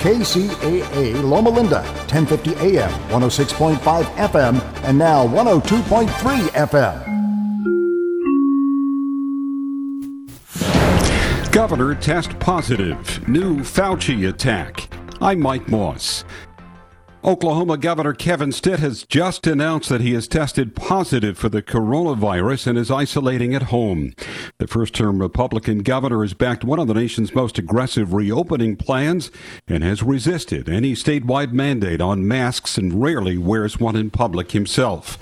KCAA Loma Linda, 1050 AM, 106.5 FM, and now 102.3 FM. Governor test positive. New Fauci attack. I'm Mike Moss. Oklahoma Governor Kevin Stitt has just announced that he has tested positive for the coronavirus and is isolating at home. The first term Republican governor has backed one of the nation's most aggressive reopening plans and has resisted any statewide mandate on masks and rarely wears one in public himself.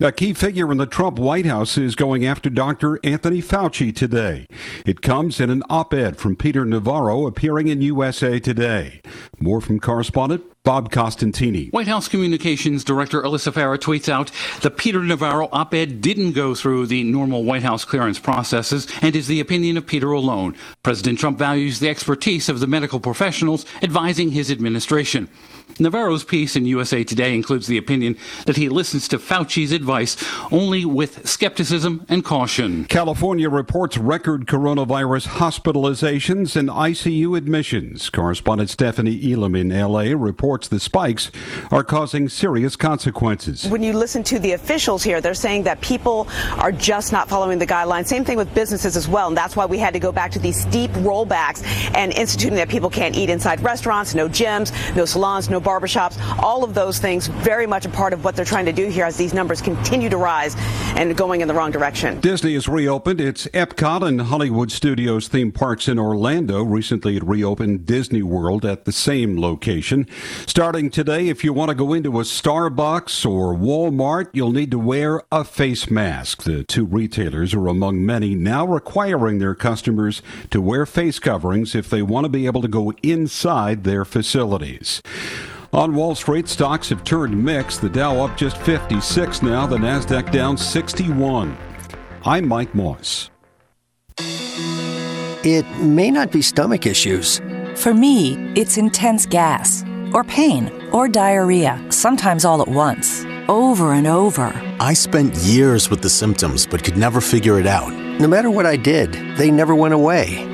A key figure in the Trump White House is going after Dr. Anthony Fauci today. It comes in an op ed from Peter Navarro appearing in USA Today. More from correspondent Bob Costantini. White House Communications Director Alyssa Farah tweets out the Peter Navarro op ed didn't go through the normal White House clearance processes and is the opinion of Peter alone. President Trump values the expertise of the medical professionals advising his administration. Navarro's piece in USA Today includes the opinion that he listens to Fauci's advice only with skepticism and caution. California reports record coronavirus hospitalizations and ICU admissions. Correspondent Stephanie Elam in LA reports the spikes are causing serious consequences. When you listen to the officials here, they're saying that people are just not following the guidelines. Same thing with businesses as well. And that's why we had to go back to these steep rollbacks and instituting that people can't eat inside restaurants, no gyms, no salons, no barbershops, all of those things very much a part of what they're trying to do here as these numbers continue to rise and going in the wrong direction. Disney has reopened its Epcot and Hollywood Studios theme parks in Orlando. Recently, it reopened Disney World at the same location. Starting today, if you want to go into a Starbucks or Walmart, you'll need to wear a face mask. The two retailers are among many now requiring their customers to wear face coverings if they want to be able to go inside their facilities. On Wall Street, stocks have turned mixed. The Dow up just 56 now, the Nasdaq down 61. I'm Mike Moss. It may not be stomach issues. For me, it's intense gas, or pain, or diarrhea, sometimes all at once, over and over. I spent years with the symptoms but could never figure it out. No matter what I did, they never went away.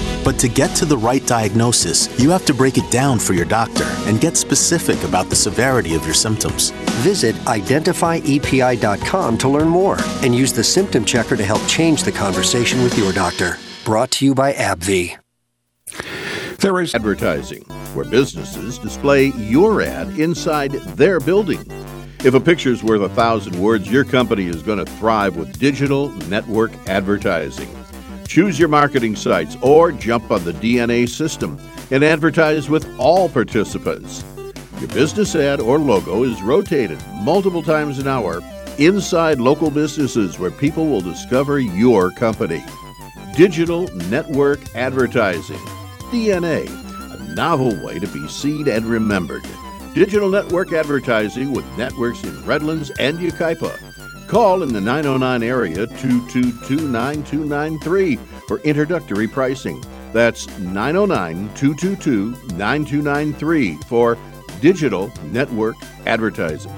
But to get to the right diagnosis, you have to break it down for your doctor and get specific about the severity of your symptoms. Visit identifyepi.com to learn more and use the symptom checker to help change the conversation with your doctor. Brought to you by AbbVie. There is advertising, where businesses display your ad inside their building. If a picture's worth a thousand words, your company is going to thrive with digital network advertising. Choose your marketing sites or jump on the DNA system and advertise with all participants. Your business ad or logo is rotated multiple times an hour inside local businesses where people will discover your company. Digital Network Advertising, DNA, a novel way to be seen and remembered. Digital Network Advertising with networks in Redlands and Yucaipa. Call in the 909 area 222 9293 for introductory pricing. That's 909 222 9293 for Digital Network Advertising.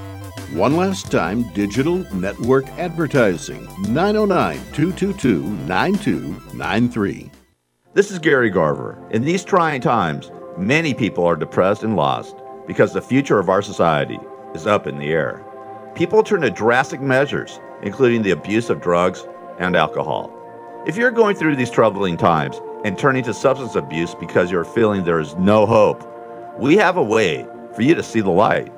One last time, Digital Network Advertising, 909 222 9293. This is Gary Garver. In these trying times, many people are depressed and lost because the future of our society is up in the air. People turn to drastic measures, including the abuse of drugs and alcohol. If you're going through these troubling times and turning to substance abuse because you're feeling there is no hope, we have a way for you to see the light.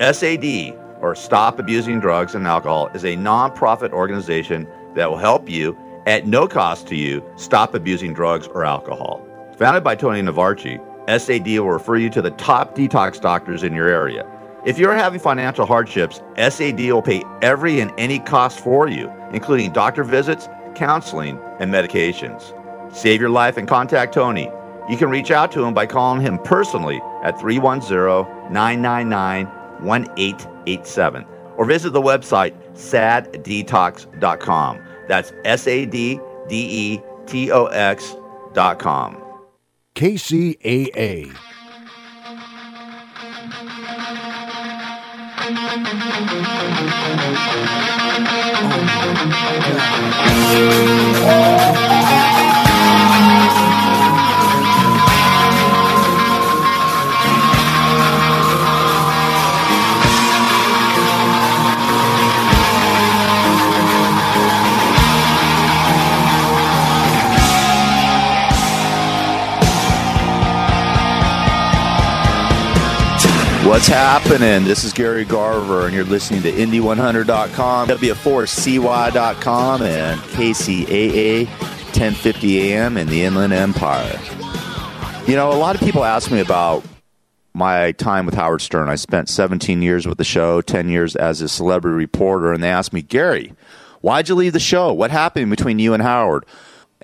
SAD, or Stop Abusing Drugs and Alcohol, is a nonprofit organization that will help you, at no cost to you, stop abusing drugs or alcohol. Founded by Tony Navarchi, SAD will refer you to the top detox doctors in your area. If you're having financial hardships, SAD will pay every and any cost for you, including doctor visits, counseling, and medications. Save your life and contact Tony. You can reach out to him by calling him personally at 310 999 1887 or visit the website saddetox.com. That's S A D D E T O X.com. KCAA. Yeah. What's happening? This is Gary Garver, and you're listening to Indy100.com, W4CY.com, and KCAA 1050 AM in the Inland Empire. You know, a lot of people ask me about my time with Howard Stern. I spent 17 years with the show, 10 years as a celebrity reporter, and they ask me, Gary, why'd you leave the show? What happened between you and Howard?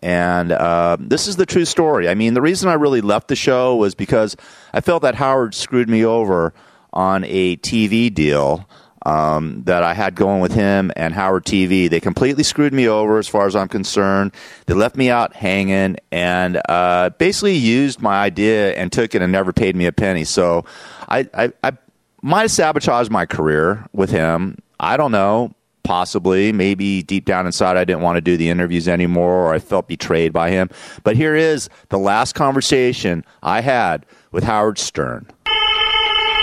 And uh, this is the true story. I mean, the reason I really left the show was because I felt that Howard screwed me over on a TV deal um, that I had going with him and Howard TV. They completely screwed me over as far as I'm concerned. They left me out hanging and uh, basically used my idea and took it and never paid me a penny. So I, I, I might have sabotaged my career with him. I don't know possibly. Maybe deep down inside, I didn't want to do the interviews anymore, or I felt betrayed by him. But here is the last conversation I had with Howard Stern.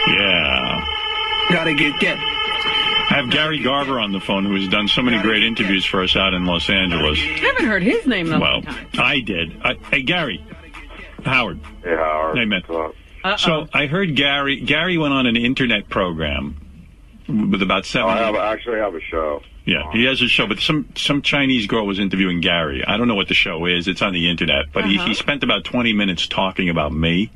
Yeah. Gotta get get. I have Gary Garver on the phone, who has done so many great interviews for us out in Los Angeles. I haven't heard his name in a Well. I did. I, hey, Gary. Howard. Hey, Howard. Hey, man. Uh-oh. So I heard Gary. Gary went on an internet program with about Oh, seven. I have, actually have a show. Yeah, he has a show, but some some Chinese girl was interviewing Gary. I don't know what the show is. It's on the internet, but he, Uh-huh. he spent about twenty minutes talking about me.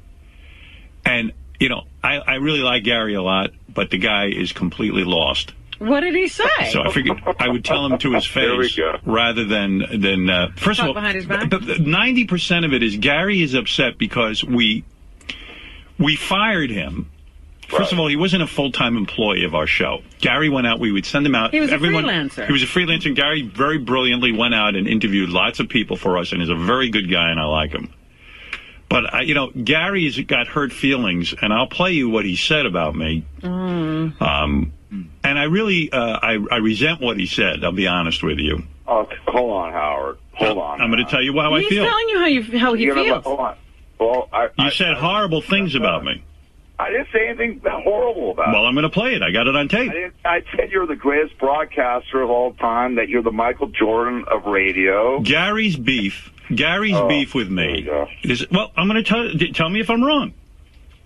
And you know, I, I really like Gary a lot, but the guy is completely lost. What did he say? So I figured I would tell him to his face rather than than uh, first Talk of all, behind his back? ninety percent of it is Gary is upset because we we fired him. First of all, he wasn't a full time employee of our show. Gary went out. We would send him out. He was a freelancer. He was a freelancer. And Gary very brilliantly went out and interviewed lots of people for us, and is a very good guy, and I like him. But uh, you know, Gary's got hurt feelings, and I'll play you what he said about me. Mm. Um, and I really, uh, I, I resent what he said. I'll be honest with you. Oh, hold on, Howard. Hold on. I'm going to tell you how I feel. He's feel. telling you how you how he You know, feels. Hold on. Well, I, You I, said horrible things about me. I didn't say anything horrible about Well, it. I'm going to play it. I got it on tape. I, I said you're the greatest broadcaster of all time, that you're the Michael Jordan of radio. Gary's beef. Gary's Oh, beef with me you is well. I'm going to tell. Tell me if I'm wrong.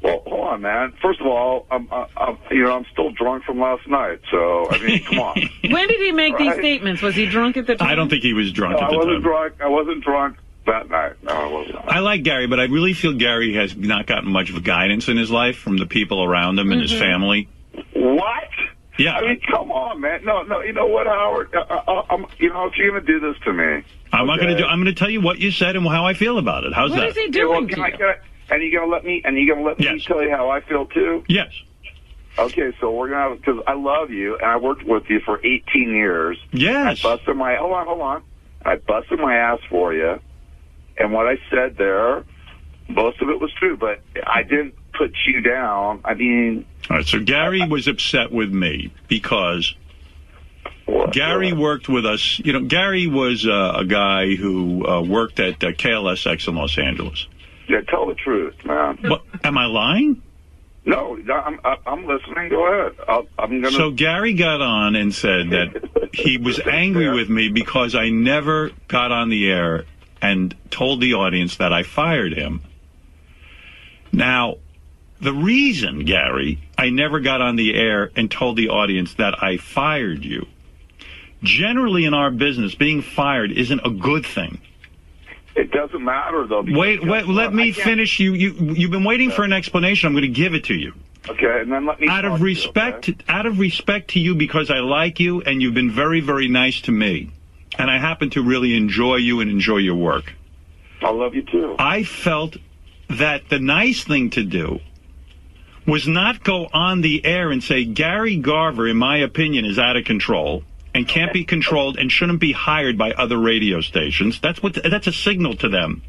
Well, hold on, man. First of all, I'm, uh, I'm, you know, I'm still drunk from last night. So, I mean, come on. When did he make these statements? Was he drunk at the time? I don't think he was drunk No, at I the wasn't time. drunk. I wasn't drunk that night. No, I wasn't. I like Gary, but I really feel Gary has not gotten much of a guidance in his life from the people around him and his Mhm. family. What? Yeah. I mean, come on, man. No, no. You know what, Howard? Uh, uh, I'm, you know, if you're gonna do this to me, I'm not going to Okay. do. I'm going to tell you what you said and how I feel about it. How's that? Yeah, well, can I, can I, and you gonna let me? And you gonna let me tell you how I feel too? Yes. Okay, so we're gonna because I love you and I worked with you for 18 years. Yes. I busted my hold on, hold on. I busted my ass for you, and what I said there, most of it was true, but I didn't put you down. I mean, All right. So Gary was upset with me because Gary worked with us. You know, Gary was uh, a guy who uh, worked at uh, KLSX in Los Angeles. yeah, tell the truth, man. What? Am I lying? No, I'm I'm listening. Go ahead. I'll, I'm gonna. So Gary got on and said that he was angry with me because I never got on the air and told the audience that I fired him. Now, the reason, Gary, I never got on the air and told the audience that I fired you. Generally in our business, being fired isn't a good thing. It doesn't matter though. Wait, wait, let me finish. You, you, you've been waiting for an explanation. I'm going to give it to you. Okay, and then let me. out of to you, respect out of respect to you because I like you and you've been very very nice to me and I happen to really enjoy you and enjoy your work. I love you too. I felt that the nice thing to do was not go on the air and say Gary Garver in my opinion is out of control and can't be controlled and shouldn't be hired by other radio stations. That's what that's a signal to them.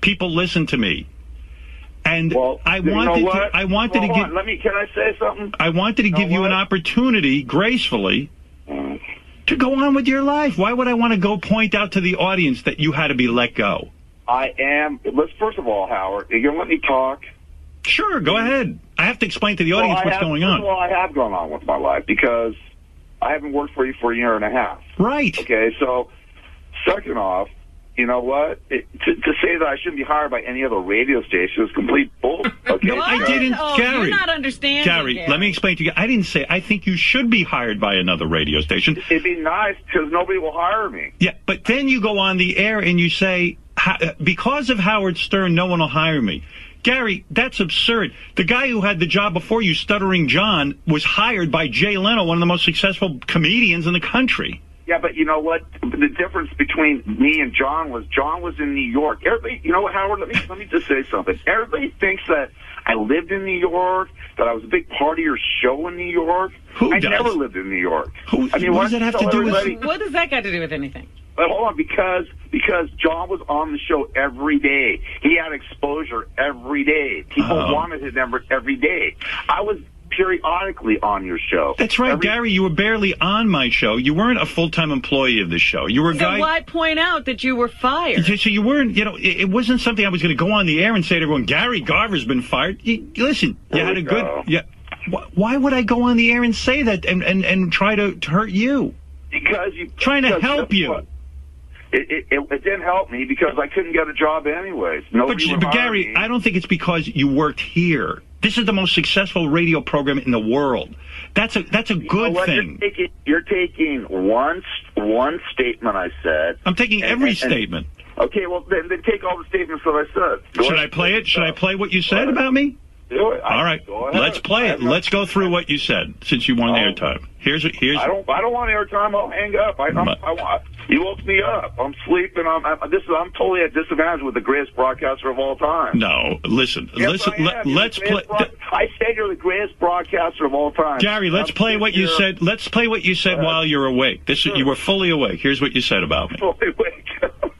People listen to me. And I You know wanted to I wanted Hold to give on, Let me. Can I say something? I wanted to give you an opportunity gracefully to go on with your life. Why would I want to go point out to the audience that you had to be let go? I am. Let's first of all, Howard. Are you gonna let me talk? Sure, go ahead. I have to explain to the audience Well, what's have- going on. Well, I have gone on with my life because I haven't worked for you for a year and a half. Right. Okay. So, second off, you know what? It, to, to say that I shouldn't be hired by any other radio station is complete bull. Okay. No, I didn't, Oh, Gary. you're not understanding. Gary, let me explain to you. I didn't say I think you should be hired by another radio station. It'd be nice because nobody will hire me. Yeah, but then you go on the air and you say, because of Howard Stern, no one will hire me. Gary, that's absurd. The guy who had the job before you, Stuttering John, was hired by Jay Leno, one of the most successful comedians in the country. Yeah, but you know what? The difference between me and John was John was in New York. Everybody, you know what, Howard? Let me let me just say something. Everybody thinks that I lived in New York, that I was a big part of your show in New York. Who I does? never lived in New York. Who, I mean, what why does that have to do with- everybody- What does that got to do with anything? But hold on, because because John was on the show every day. He had exposure every day. People Oh. wanted him every, every day. I was periodically on your show. That's right, Gary. You were barely on my show. You weren't a full time employee of the show. You were a So guy. why point out that you were fired? So so you weren't, you know, it, it wasn't something I was going to go on the air and say to everyone, Gary Garver's been fired. You, listen, you had we a good, go. yeah. Wh- Why would I go on the air and say that and, and, and try to, to hurt you? Because you Trying to help you. what? It, it, it, it didn't help me because I couldn't get a job anyways. But, Nobody would but Gary, me. I don't think it's because you worked here. This is the most successful radio program in the world. That's a that's a You know good thing. You're taking, you're taking one one statement I said. I'm taking and- every and- statement. Okay, well then, then take all the statements that I said. Go Should I play it? Should I play what you said about me? Do it. I- All right, let's play it. Let's go through what you said since you won oh. airtime. Here's here's. I don't. I don't want airtime. I'll hang up. I, I'm, I want. You woke me up. I'm sleeping. I'm. I'm this is. I'm totally at disadvantage with the greatest broadcaster of all time. No, listen. Yes, listen. I. Let, You're the let's play. greatest broad- I said you're the greatest broadcaster of all time. Gary, let's I'm play what you sitting said. Let's play what you said while you're awake. This is, you were fully awake. Here's what you said about me. Fully awake.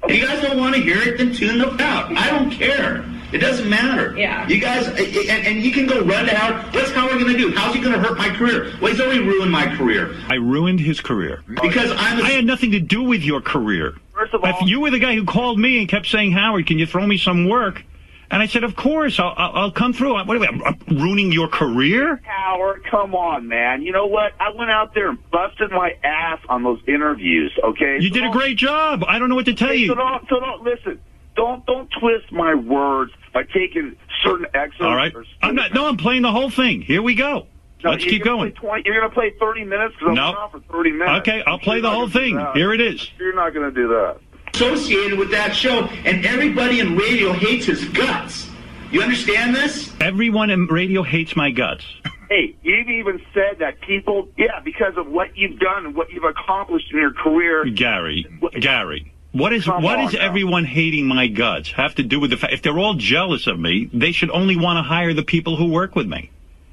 if you guys don't want to hear it, then tune the out. I don't care. It doesn't matter. Yeah. You guys, and, and you can go run to Howard. What's Howard going to do? How's he going to hurt my career? Well, he's already ruined my career. I ruined his career Because I'm a- I had nothing to do with your career. First of all. If you were the guy who called me and kept saying, "Howard, can you throw me some work?" and I said, "Of course, I'll, I'll, I'll come through." What are we, I'm- I'm ruining your career? Howard, come on, man. You know what? I went out there and busted my ass on those interviews. Okay, You So did a great job. I don't know what to tell Okay, you. So don't, so don't listen. Don't don't twist my words by taking certain excerpts. All right. I'm not. No, I'm playing the whole thing. Here we go. No, Let's keep gonna going. Play 20, you're going to play 30 minutes because I'm No. going on for 30 minutes. Okay, I'll I'm play the whole not gonna do thing. Here it is. You're not going to do that. associated with that show, and everybody in radio hates his guts. You understand this? Everyone in radio hates my guts. Hey, you've even said that people, yeah, because of what you've done and what you've accomplished in your career. Gary, Gary, what is Come what is now. everyone hating my guts have to do with the fact if they're all jealous of me, they should only want to hire the people who work with me.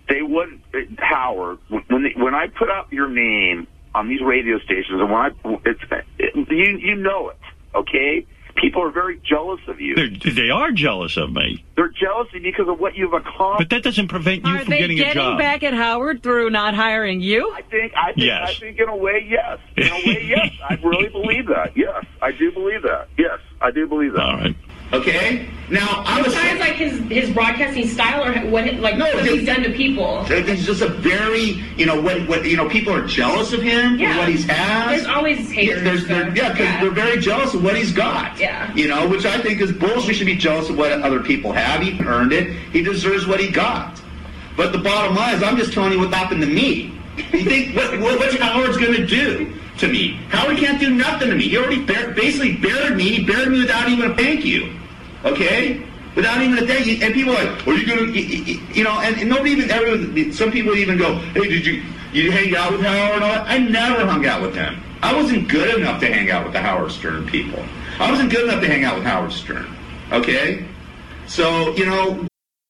They would, uh, Howard, when when, they, when I put up your name on these radio stations, and when I, it's, it, you you know it, okay? People are very jealous of you. They're, they are jealous of me, They're jealous of you because of what you've accomplished. but that doesn't prevent you Are from they getting a job. Are they getting back at Howard through not hiring you? I think, I think, Yes. I think in a way, yes. In a way, yes. I really believe that. Yes, I do believe that. Yes, I do believe that. All right. Okay. Now I'm a Besides, like his his broadcasting style or what, like No, what just- he's done to people. It's just a very, you know, what what you know, people are jealous of him Yeah. for what he's has. There's always haters. Yeah, there's, there, yeah, because Yeah. they're very jealous of what he's got. Yeah. You know, which I think is bullshit. We should be jealous of what other people have. He earned it. He deserves what he got. But the bottom line is, I'm just telling you what happened to me. You think what, what what's Howard's going to do to me? Howard can't do nothing to me. He already bar- basically buried me. He buried me without even a thank you. Okay. Without even a thank you, and people are like, "Are you gonna?" You, you- know, and, and nobody even. Everyone, some people even go, "Hey, did you you hang out with Howard?" I never hung out with him. I wasn't good enough to hang out with the Howard Stern people. I wasn't good enough to hang out with Howard Stern. Okay. So you know,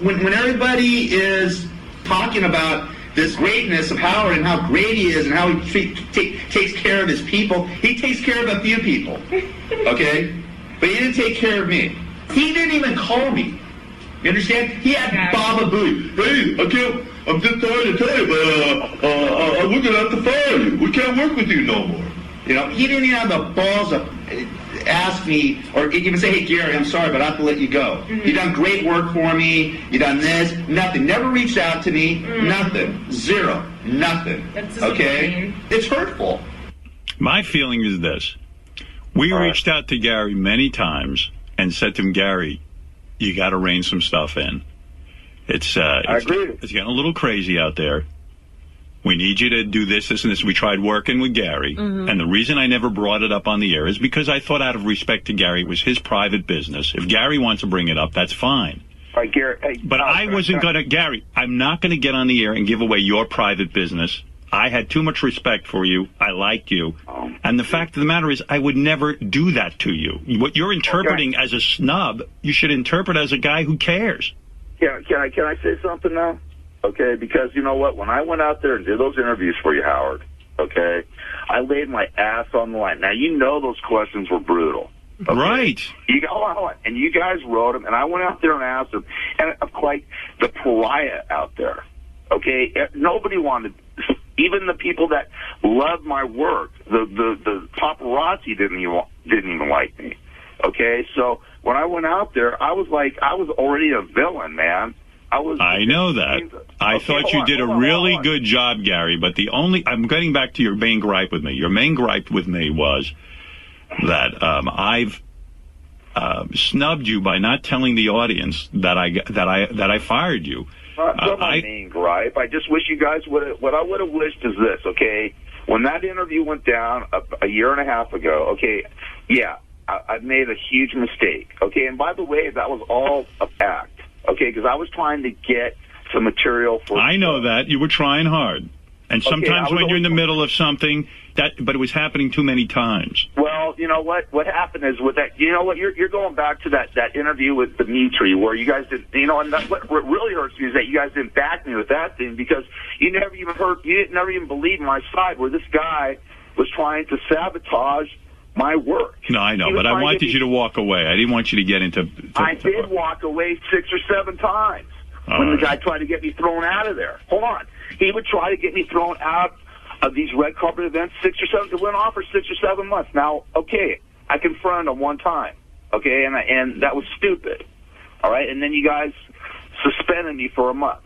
When, when everybody is talking about this greatness of Howard and how great he is and how he treat, take, takes care of his people, he takes care of a few people, okay? But he didn't take care of me. He didn't even call me. You understand? He had Baba Booey. Hey, I can't, I'm just trying to tell you, but uh, uh, uh, we're going to have to fire you. We can't work with you no more. You know, he didn't even have the balls to uh, ask me or even say, hey, Gary, I'm sorry, but I have to let you go. You've done great work for me. You've done this. Nothing. Never reached out to me. Nothing. Zero. Nothing. That's okay? It's hurtful. My feeling is this: we reached out to Gary many times and said to him, Gary, you got to rein some stuff in. It's uh, I it's, agree. it's getting a little crazy out there. We need you to do this, this, and this. We tried working with Gary, Mhm. and the reason I never brought it up on the air is because I thought, out of respect to Gary, it was his private business. If Gary wants to bring it up, that's fine. All right, Gary. Hey, But I wasn't going to, Gary, I'm not going to get on the air and give away your private business. I had too much respect for you. I liked you. And the fact of the matter is, I would never do that to you. What you're interpreting as a snub, you should interpret as a guy who cares. Can, can I can I say something now? Okay, because you know what? When I went out there and did those interviews for you, Howard, okay, I laid my ass on the line. Now you know those questions were brutal. Right. You on. And you guys wrote them, and I went out there and asked them, and I'm like the pariah out there. Okay, Eh, nobody wanted, even the people that loved my work, the the the paparazzi didn't even didn't even like me. Okay, so when I went out there, I was like, I was already a villain, man. I was. I know that. I Okay, thought you on, did a on, really good job, Gary, but the only, I'm getting back to your main gripe with me. Your main gripe with me was that um, I've uh, snubbed you by not telling the audience that I, that I, that I fired you. Not Uh, my I- main gripe. I just wish you guys would. have What I would have wished is this. Okay, when that interview went down a, a year and a half ago. Okay, yeah, I, I made a huge mistake. Okay, and by the way, that was all a act. Okay, because I was trying to get some material for. I know that you were trying hard, and sometimes was when you're in the middle of something, that but it was happening too many times. Well, you know what? What happened is with that. You know what? You're you're going back to that that interview with Dimitri where you guys did. You know, and that, what, what really hurts me is that you guys didn't back me with that thing because you never even heard. You didn't never even believe my side where this guy was trying to sabotage my work. No, I know, but I wanted be- you to walk away. I didn't want you to get into. to- I did walk away six or seven times when the guy tried to get me thrown out of there. Hold on. He would try to get me thrown out of these red carpet events six or seven. It went on for six or seven months. Now, okay, I confronted him one time. Okay, and I, and that was stupid. All right, and then you guys suspended me for a month.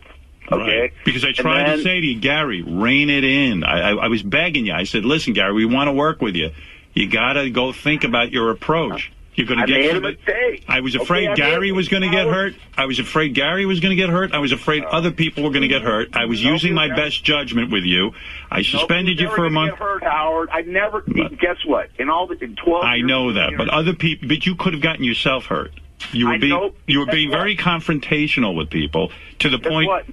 Okay, Right. Because I tried then- to say to you, Gary, rein it in. I, I, I was begging you. I said, listen, Gary, we want to work with you. You got to go think about your approach. You're going to get made a mistake. I was afraid made Gary was going to get hurt. I was afraid Gary was going to get hurt. I was afraid oh. other people were going to get hurt. I was using my best judgment with you. I suspended you for a month. Get hurt, Howard. I never. guess what? In all the in twelve. I years know that, being but other people, but you could have gotten yourself hurt. You were I being, know. you were being what? very confrontational with people to the Guess point. what?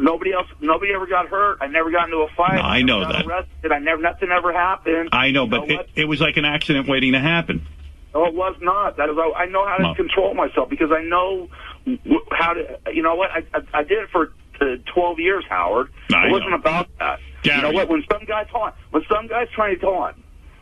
Nobody else. Nobody ever got hurt. I never got into a fight. No, I know never that. Arrested. I never. Nothing ever happened. I know, You but it, it was like an accident waiting to happen. No, it was not. That is. I know how to No. control myself because I know how to. You know what? I I, I did it for uh, twelve years, Howard. I it wasn't know. about that. You know what? When some guys taunt, when some guys trying to taunt,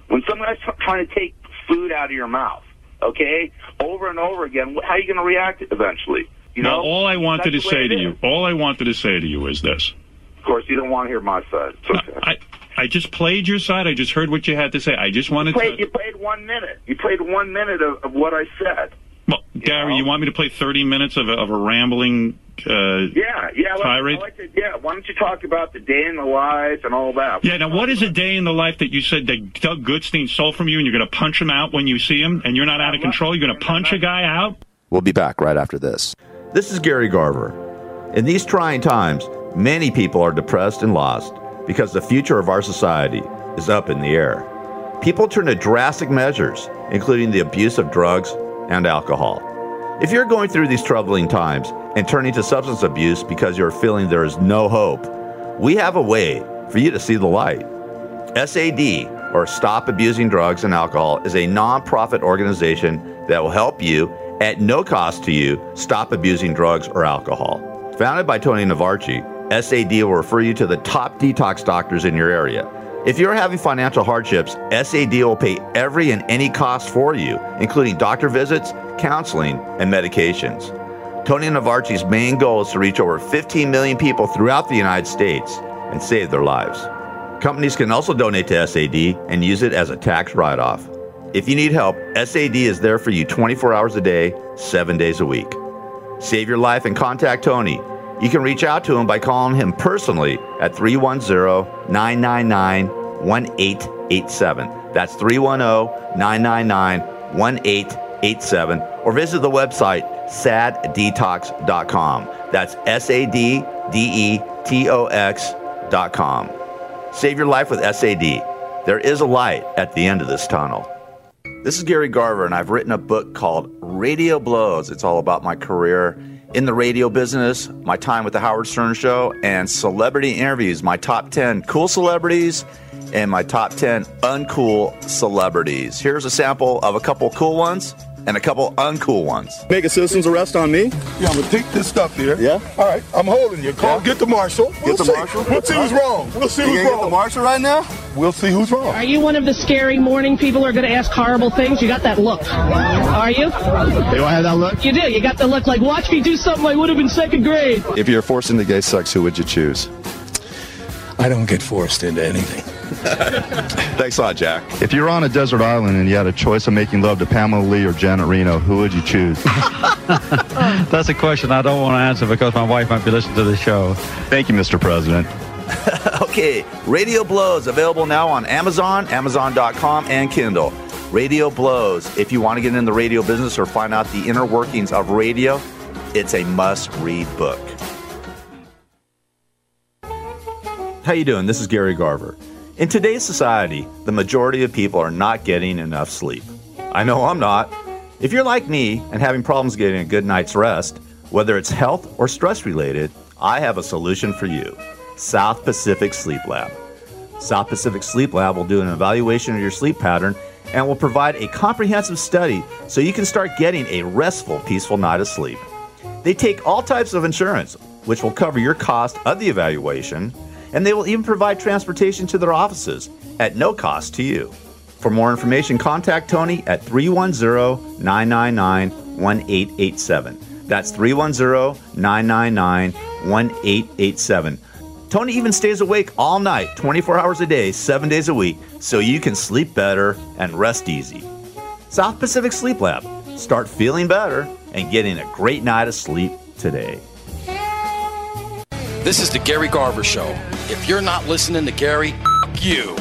when some guys tr- trying to take food out of your mouth, okay, over and over again, how are you going to react eventually? You well, know. all I wanted to That's the way say to is. you, all I wanted to say to you is this. Of course, you don't want to hear my side. It's okay. I, I just played your side. I just heard what you had to say. I just wanted You played, to. you played one minute. You played one minute of, of what I said. Well, Gary, you want me to play 30 minutes of a, of a rambling? Uh, Yeah, yeah. Like, Tirade? I like to, yeah. Why don't you talk about the day in the life and all that? Yeah. Now, what is a day in the life that you said that Doug Goodstein stole from you, and you're going to punch him out when you see him, and you're not out of control? You're going to punch a guy out? We'll be back right after this. This is Gary Garver. In these trying times, many people are depressed and lost because the future of our society is up in the air. People turn to drastic measures, including the abuse of drugs and alcohol. If you're going through these troubling times and turning to substance abuse because you're feeling there is no hope, we have a way for you to see the light. SAD, or Stop Abusing Drugs and Alcohol, is a nonprofit organization that will help you, at no cost to you, stop abusing drugs or alcohol. Founded by Tony Navarchi, SAD will refer you to the top detox doctors in your area. If you're having financial hardships, SAD will pay every and any cost for you, including doctor visits, counseling, and medications. Tony Navarchi's main goal is to reach over 15 million people throughout the United States and save their lives. Companies can also donate to SAD and use it as a tax write off. If you need help, SAD is there for you 24 hours a day, 7 days a week. Save your life and contact Tony. You can reach out to him by calling him personally at 310 999 1887. That's 310 999 1887. Or visit the website saddetox.com. That's S A D D E T O X.com. Save your life with SAD. There is a light at the end of this tunnel. This is Gary Garver, and I've written a book called Radio Blows. It's all about my career in the radio business, my time with The Howard Stern Show, and celebrity interviews my top 10 cool celebrities and my top 10 uncool celebrities. Here's a sample of a couple cool ones and a couple uncool ones. Make a citizen's arrest on me? Yeah, I'm gonna take this stuff here. Yeah. All right, I'm holding you. Call, get the marshal. We'll the see. marshal? We'll see who's wrong. We'll see You who's gonna get wrong. the marshal right now? We'll see who's wrong. Are you one of the scary morning people who are going to ask horrible things? You got that look. Are you? You Do I have that look? You do. You got the look like, watch me do something I would have in second grade. If you're forced into gay sex, who would you choose? I don't get forced into anything. Thanks a lot, Jack. If you were on a desert island and you had a choice of making love to Pamela Lee or Janet Reno, who would you choose? That's a question I don't want to answer because my wife might be listening to the show. Thank you, Mr. President. Okay, Radio Blows available now on Amazon, Amazon.com, and Kindle. Radio Blows. If you want to get in the radio business or find out the inner workings of radio, it's a must-read book. How you doing? This is Gary Garver. In today's society, the majority of people are not getting enough sleep. I know I'm not. If you're like me and having problems getting a good night's rest, Whether it's health or stress related, I have a solution for you South Pacific Sleep Lab. South Pacific Sleep Lab will do an evaluation of your sleep pattern and will provide a comprehensive study so you can start getting a restful, peaceful night of sleep. They take all types of insurance, which will cover your cost of the evaluation, and they will even provide transportation to their offices at no cost to you. For more information, contact Tony at 310 999 1887. That's 310 999 1887. Tony even stays awake all night, 24 hours a day, 7 days a week, so you can sleep better and rest easy. South Pacific Sleep Lab. Start feeling better and getting a great night of sleep today. This is the Gary Garver Show. If you're not listening to Gary, f- you.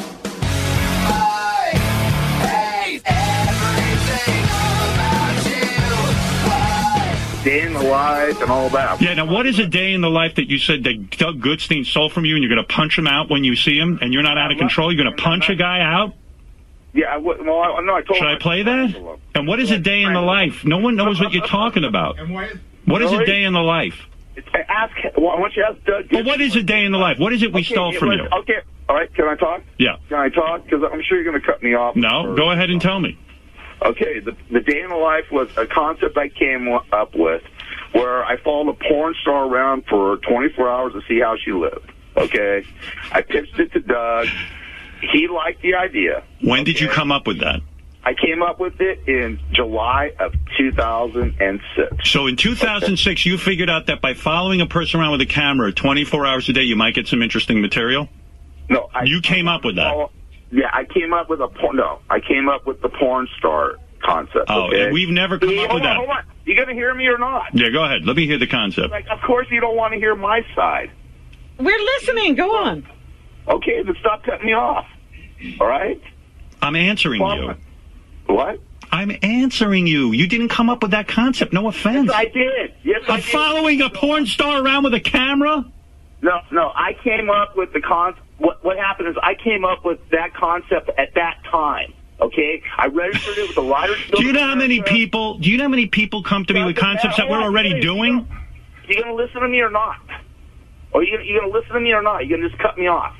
Day in the life and all that. Yeah, now what is a day in the life that you said that Doug Goodstein stole from you and you're going to punch him out when you see him and you're not out of control? You're going to punch a guy out? Yeah, I, would- well, I, no, I told Should I play that? And what is a day in the life? No one knows what you're talking about. What is a day in the life? Ask. Why don't you ask Doug? Well, what is a day in the life? What is it we Okay, stole from was- you? Okay, all right. Can I talk? Yeah. Can I talk? Because I'm sure you're going to cut me off. No, go ahead and tell me. Okay, the, the day in the life was a concept I came up with where I followed a porn star around for 24 hours to see how she lived. Okay, I pitched it to Doug. He liked the idea. When did you come up with that? I came up with it in July of 2006. So in 2006, you figured out that by following a person around with a camera 24 hours a day, you might get some interesting material? No, I, You came up with that. Yeah, I came up with a porn. No, I came up with the porn star concept. Oh, okay? and we've never come See, up hold with on, that. Hold on. You gonna hear me or not? Yeah, go ahead. Let me hear the concept. Like, of course you don't want to hear my side. We're listening. Go on. Okay, then stop cutting me off. All right? I'm answering you. What? I'm answering you. You didn't come up with that concept. No offense. Yes, I did. Yes, I I'm did. following a porn star around with a camera? No, no. I came up with the con. What what happened is I came up with that concept at that time. Okay, I registered it with the writers. Do you know how many people? Do you know how many people come to me with concepts that we're already doing? Are you gonna listen to me or not? Or you gonna, you gonna listen to me or not? You gonna just cut me off?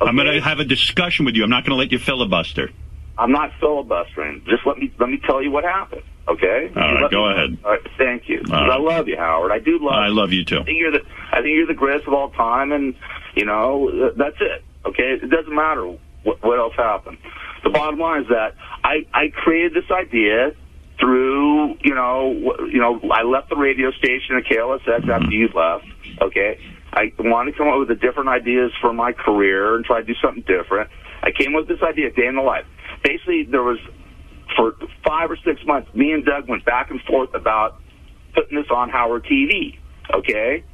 I'm going to have a discussion with you. I'm not going to let you filibuster. I'm not filibustering. Just let me let me tell you what happened. Okay? All right, Let go me- ahead. All right, thank you. Right. I love you, Howard. I do love. You. I love you too. I think you're the I think you're the greatest of all time, and you know that's it. Okay, it doesn't matter what, what else happened. The bottom line is that I I created this idea through you know you know I left the radio station at KLSX mm-hmm. after you left. Okay, I wanted to come up with the different ideas for my career and try to do something different. I came up with this idea, day in the life. Basically, there was for five or six months, me and Doug went back and forth about putting this on Howard TV. Okay?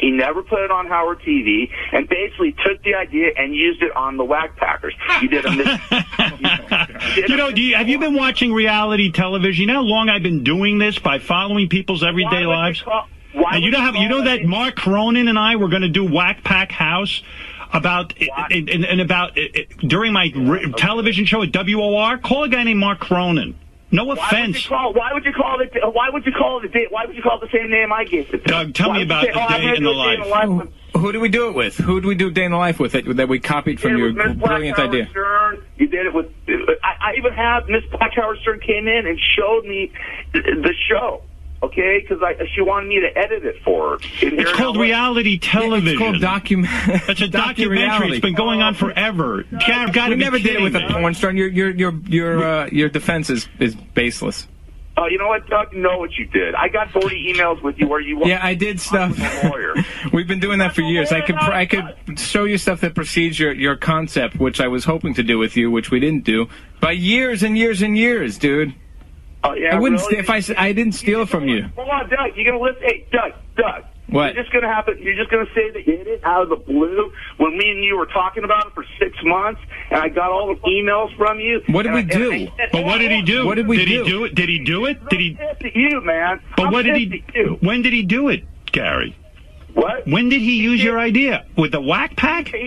He never put it on Howard TV and basically took the idea and used it on the Wack Packers. You did a mis- You know, do you, have you been watching reality television? You know how long I've been doing this by following people's everyday lives? why and you know how you know that Mark Cronin and I were going to do Wack Pack House about and, and, and about during my r- television show at WOR. Call a guy named Mark Cronin. No Why would offense. you call? Why would you call it? Uh, why would you call it? Why would you call it the same name I gave it? Doug, tell Why me about say, oh, the oh, day gonna in the a day in life. the life with- Who do we do it with? Who do we do day in the life with that, that we copied from You your did it with Miss brilliant Black idea? Stern. You did it with. I, I even have Miss Black Howard Stern came in and showed me the, the show. Okay, because she wanted me to edit it for her. in It's called LA. reality television. it's called document. It's a documentary. It's been going on forever. I've got we never did it kidding with a porn star. Your your your your uh, your defense is, is baseless. Oh, you know what, Doug? Know what you did. I got 40 emails with you where you. Yeah, I did stuff. We've been doing that for years. I could I could show you stuff that precedes your your concept, which I was hoping to do with you, which we didn't do by years and years and years, dude. Oh yeah, I wouldn't really? st- if I s- I didn't steal it from you. Hold on, Doug. You're gonna listen. Hey, Doug, Doug. What? You're just gonna happen. You're just gonna say that you hit it out of the blue when me and you were talking about it for six months, and I got all the emails from you. What did we I- do? and I said, But what did he oh, do? What did we do? did do? he do it? Did he do it? Did he? pissed at you, man. But I'm what did he? do? When did he do it, Gary? What? When did he use your idea with the wack pack? Well,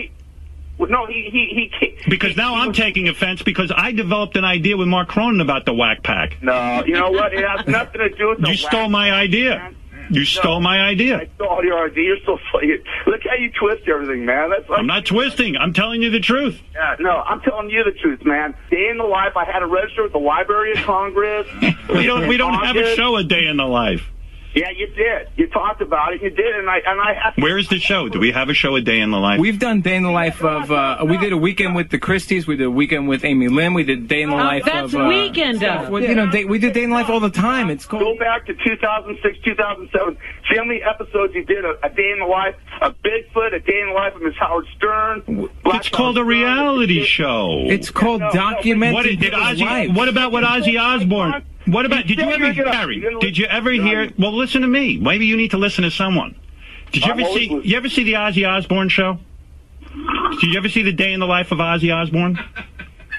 No, he he he. he Because now I'm taking offense because I developed an idea with Mark Cronin about the wack pack. no, you know what? It has nothing to do with the. You stole my idea. You stole my idea. I stole your idea. You're so funny. Look how you twist everything, man. That's like, I'm not twisting. I'm telling you the truth. Yeah, no, I'm telling you the truth, man. Day in the life, I had to register with the Library of Congress. We don't. We don't have a show a day in the life. Yeah, you did. You talked about it. You did, and I and I have Where is the show? Do we have a show a day in the life? We've done day in the life of. Uh, we did a weekend with the Christies. We did a weekend with Amy Lynn. We did day in the Oh, life that's of. Uh, weekend. stuff. Well, you know, day, we did day in the life all the time. It's called. Go back to 2006, 2007. See how many episodes you did? A, a day in the life of Bigfoot, a day in the life of Miss Howard Stern. It's called a reality show. It's called documenting What did people's Ozzy? What about what Ozzy Osbourne? What about? Did you ever, make it up. Gary? You didn't you ever hear? Well, listen to me. Maybe you need to listen to someone. Did you ever always see? You ever see the Ozzy Osbourne show? Did you ever see the day in the life of Ozzy Osbourne?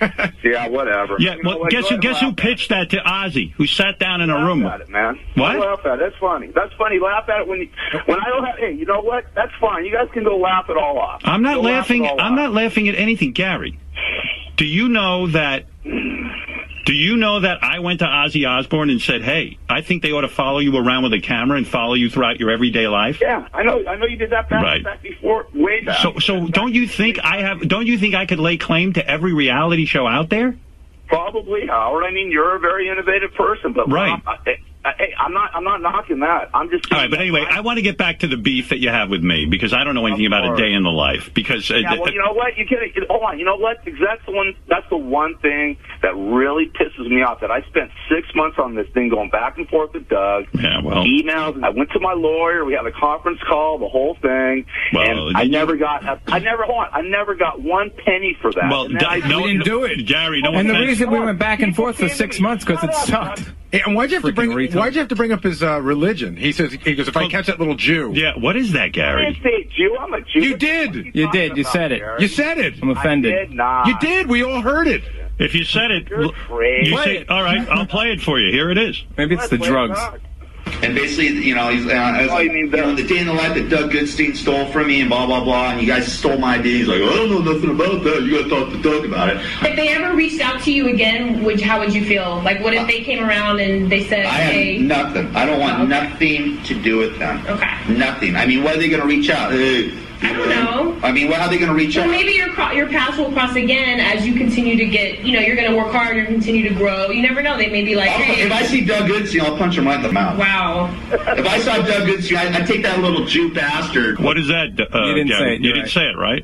Yeah, whatever. Yeah. You know Well, what? guess who? Guess who pitched that to Ozzy? Who sat down in a laugh room? at it, man. What? Laugh at it. That's funny. That's funny. Laugh at it when you, when I don't have. Hey, you know what? That's fine. You guys can go laugh it all off. I'm not Go laughing. all I'm off. not laughing at anything, Gary. Do you know that? Do you know that I went to Ozzy Osbourne and said, "Hey, I think they ought to follow you around with a camera and follow you throughout your everyday life." Yeah, I know. I know you did that back, Right. back before, way back. So, so don't you think I have? Don't you think I could lay claim to every reality show out there? Probably, Howard. I mean, you're a very innovative person, but Right. I, I, I, I'm not. I'm not knocking that. I'm just. All right, but anyway, I want to get back to the beef that you have with me because I don't know anything about a day in the life. Because uh, Yeah, well, you know what? You can hold on. You know what? That's the one. That's the one thing that really pisses me off. That I spent six months on this thing, going back and forth with Doug. Yeah, well. emails. I went to my lawyer. We had a conference call, the whole thing, Well, and I never got. I never hold on. I never got one penny for that. well, I- no, didn't do it. Gary. No and the reason we went back and forth for six months because it sucked. And why'd you have to bring? retard. Why'd you have to bring up his uh, religion? He says he goes, if I catch that little Jew. Yeah, what is that, I Gary? didn't say Jew. I'm a Jew. You did. fuck are You did. You said it. Gary? You said it. I'm offended. I did not. You did. We all heard it. If you said it, You're l- crazy. you say, all right, I'll play it for you. Here it is. Maybe it's the Let's wait drugs. it out. And basically, you know, he's, uh, as, Oh, you mean you know, the- the day in the life that Doug Goodstein stole from me and blah, blah, blah, and you guys stole my idea. He's like, I don't know nothing about that. You got to talk to Doug about it. If they ever reached out to you again, would how would you feel? Like, what if they came around and they said, I have "Hey, nothing. I don't want nothing to do with them. Okay. Nothing. I mean, what are they going to reach out? Hey, I don't know." I mean, what, how are they going to reach Well, out? maybe your cro- your paths will cross again as you continue to get. You know, you're going to work hard. You're going to continue to grow. You never know. They may be like, I'll- "Hey, if I see Doug Goodstein, I'll punch him right in the mouth. wow." If I saw Doug Goodstein, I, I'd take that little Jew bastard. What is that, uh, You didn't Gary? say it, You you're didn't say it, right?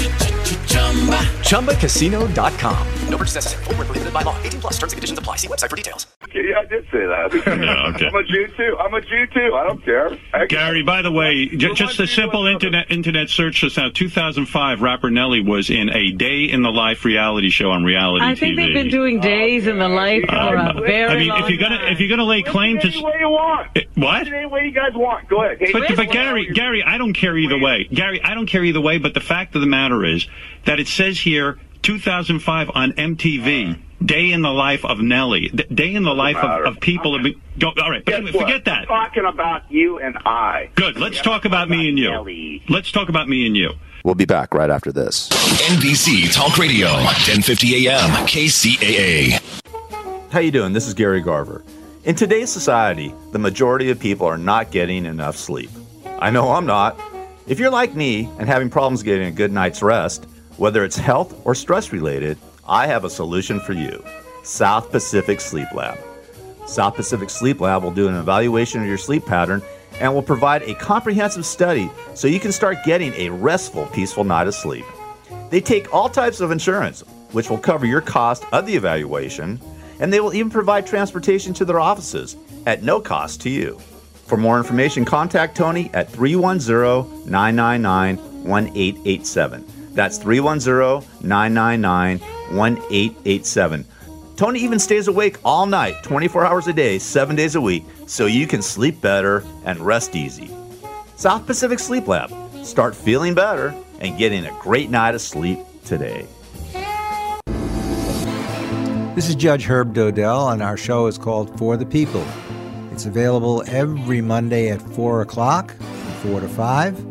ChumbaCasino.com. No purchase necessary. Void where prohibited by law. 18 plus terms and conditions apply. See website for details. Yeah, I did say that. Yeah, okay. I'm a Jew too. I'm a Jew too. I don't care. I, Gary, by the way, j- just a simple internet internet search just now. 2005, rapper Nelly was in a day in the life reality show on reality I think TV. they've been doing days in the life for a very I mean, long if you're gonna if you're gonna lay claim to any way you want. Eh, what? Any way you guys want. Go ahead. Hey, But, but Gary, Gary, I don't care either way. Gary, I don't care either way. But the fact of the matter is that it says here 2005 on MTV. Day in the life of Nelly. D- Day in the life of, of people. Have been, go, all right, but Guess anyway, forget that. I'm talking about you and I. Good. Let's talk about me and you. Nelly. Let's talk about me and you. We'll be back right after this. NBC Talk Radio, 1050 AM, KCAA. How you doing? This is Gary Garver. In today's society, the majority of people are not getting enough sleep. I know I'm not. If you're like me and having problems getting a good night's rest, whether it's health or stress related, I have a solution for you. South Pacific Sleep Lab. South Pacific Sleep Lab will do an evaluation of your sleep pattern and will provide a comprehensive study so you can start getting a restful, peaceful night of sleep. They take all types of insurance, which will cover your cost of the evaluation, and they will even provide transportation to their offices at no cost to you. For more information, contact Tony at 310 999 1887. That's 310 999 1887. Tony even stays awake all night, 24 hours a day, 7 days a week, so you can sleep better and rest easy. South Pacific Sleep Lab. Start feeling better and getting a great night of sleep today. This is Judge Herb Dodell, and our show is called For the People. It's available every Monday at 4 o'clock, 4 to 5,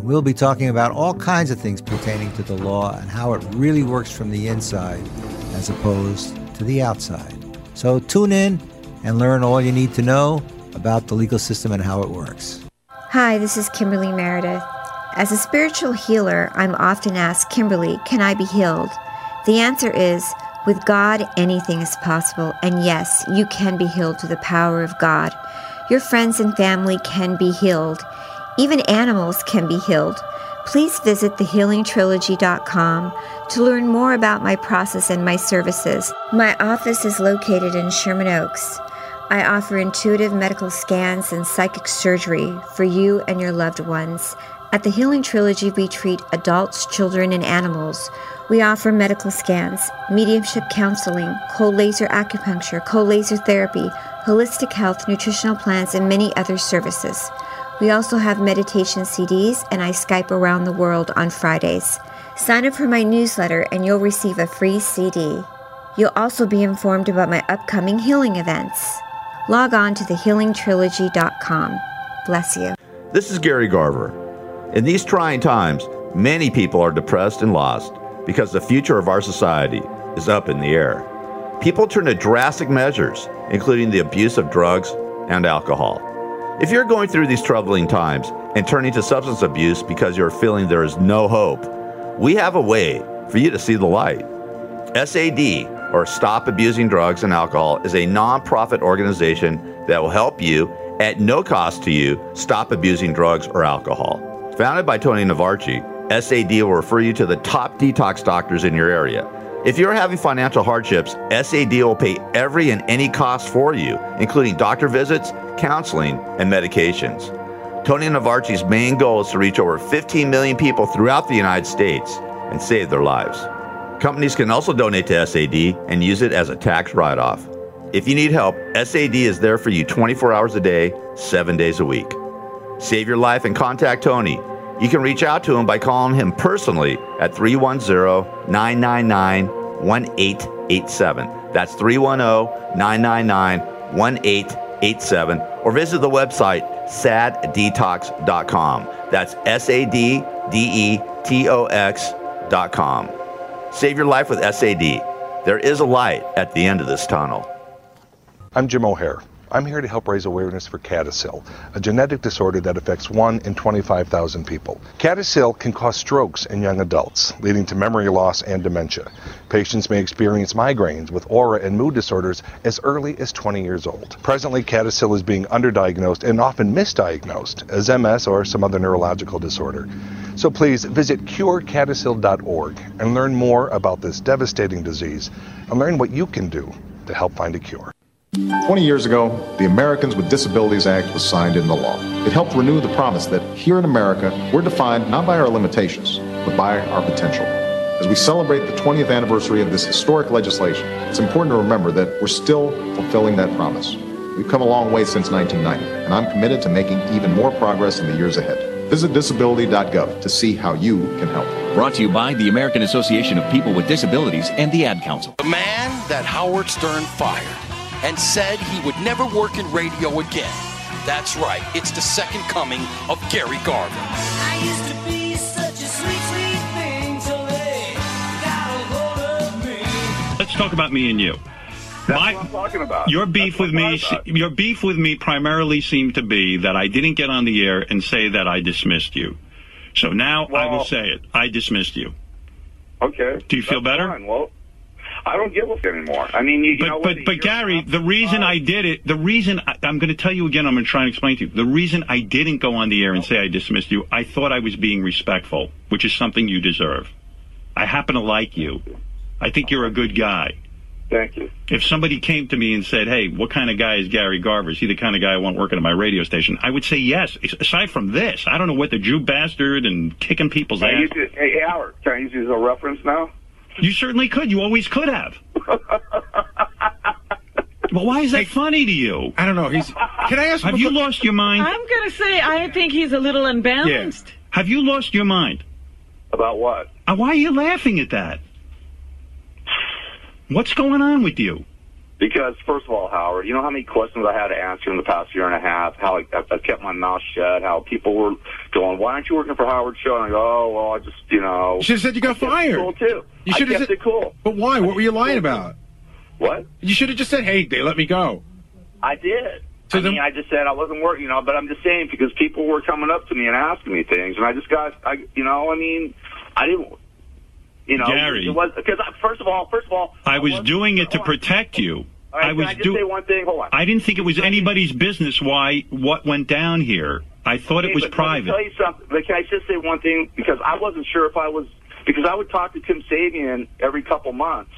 and we'll be talking about all kinds of things pertaining to the law and how it really works from the inside as opposed to the outside. So tune in and learn all you need to know about the legal system and how it works. Hi, this is Kimberly Meredith. As a spiritual healer, I'm often asked, Kimberly, can I be healed? The answer is, with God, anything is possible, and yes, you can be healed through the power of God. Your friends and family can be healed. Even animals can be healed. Please visit thehealingtrilogy.com to learn more about my process and my services. My office is located in Sherman Oaks. I offer intuitive medical scans and psychic surgery for you and your loved ones. At the Healing Trilogy, we treat adults, children, and animals. We offer medical scans, mediumship counseling, cold laser acupuncture, cold laser therapy, holistic health, nutritional plans, and many other services. We also have meditation CDs, and I Skype around the world on Fridays. Sign up for my newsletter, and you'll receive a free CD. You'll also be informed about my upcoming healing events. Log on to thehealingtrilogy.com. Bless you. This is Gary Garver. In these trying times, many people are depressed and lost because the future of our society is up in the air. People turn to drastic measures, including the abuse of drugs and alcohol. If you're going through these troubling times and turning to substance abuse because you're feeling there is no hope, we have a way for you to see the light. SAD, or Stop Abusing Drugs and Alcohol, is a nonprofit organization that will help you, at no cost to you, stop abusing drugs or alcohol. Founded by Tony Navarchi, SAD will refer you to the top detox doctors in your area. If you're having financial hardships, SAD will pay every and any cost for you, including doctor visits, counseling, and medications. Tony Navarchi's main goal is to reach over 15 million people throughout the United States and save their lives. Companies can also donate to SAD and use it as a tax write off. If you need help, SAD is there for you 24 hours a day, 7 days a week. Save your life and contact Tony. You can reach out to him by calling him personally at 310 999 1887. That's 310 999 1887. Or visit the website saddetox.com. That's S A D D E T O X.com. Save your life with SAD. There is a light at the end of this tunnel. I'm Jim O'Hare. I'm here to help raise awareness for CADASIL, a genetic disorder that affects 1 in 25,000 people. CADASIL can cause strokes in young adults, leading to memory loss and dementia. Patients may experience migraines with aura and mood disorders as early as 20 years old. Presently, CADASIL is being underdiagnosed and often misdiagnosed as MS or some other neurological disorder. So please visit curecadasil.org and learn more about this devastating disease and learn what you can do to help find a cure. 20 years ago, the Americans with Disabilities Act was signed into law. It helped renew the promise that here in America, we're defined not by our limitations, but by our potential. As we celebrate the 20th anniversary of this historic legislation, it's important to remember that we're still fulfilling that promise. We've come a long way since 1990, and I'm committed to making even more progress in the years ahead. Visit disability.gov to see how you can help. Brought to you by the American Association of People with Disabilities and the Ad Council. The man that Howard Stern fired and said he would never work in radio again. That's right, it's the second coming of Gary Garver. let's talk about me and you. That's My, Your beef That's with me, your beef with me, primarily seemed to be that I didn't get on the air and say that I dismissed you. So now well, I will say it. I dismissed you. Okay. Do you feel better? Fine. Well, I don't give a f- anymore. I mean, you, you But know but but Gary, the reason I did it, the reason I, I'm going to tell you again, I'm going to try and explain to you. The reason I didn't go on the air and say I dismissed you, I thought I was being respectful, which is something you deserve. I happen to like you. I think you're a good guy. Thank you. If somebody came to me and said, "Hey, what kind of guy is Gary Garver? Is he the kind of guy I want working at my radio station?" I would say yes. Aside from this, I don't know what the Jew bastard and kicking people's Can ass. it- hey, Howard, can I use you as a reference now? You certainly could. You always could have. well, why is that funny to you? I don't know. He's. Can I ask? Have you lost your mind? I'm going to say I think he's a little unbalanced. Yeah. Have you lost your mind? About what? Uh, why are you laughing at that? What's going on with you? Because first of all, Howard, you know how many questions I had to answer in the past year and a half. How I, I kept my mouth shut. How people were going, "Why aren't you working for Howard Show?" And I go, "Oh, well, I just, you know." You should have said you got I kept it fired. Cool too. You should have kept said it cool. But why? What were you lying about? What? You should have just said, "Hey, they let me go." I did. So I then- mean, I just said I wasn't working, you know. But I'm just saying because people were coming up to me and asking me things, and I just got, I, you know, I mean, I didn't, you know, Gary. it was because first of all, first of all, I was doing it to protect you. all right, I was can I just do- say one thing? Hold on. I didn't think it was anybody's business why what went down here. I thought it was but private. Let me tell you something. But can I just say one thing? Because I wasn't sure if I was because I would talk to Tim Sabean every couple months,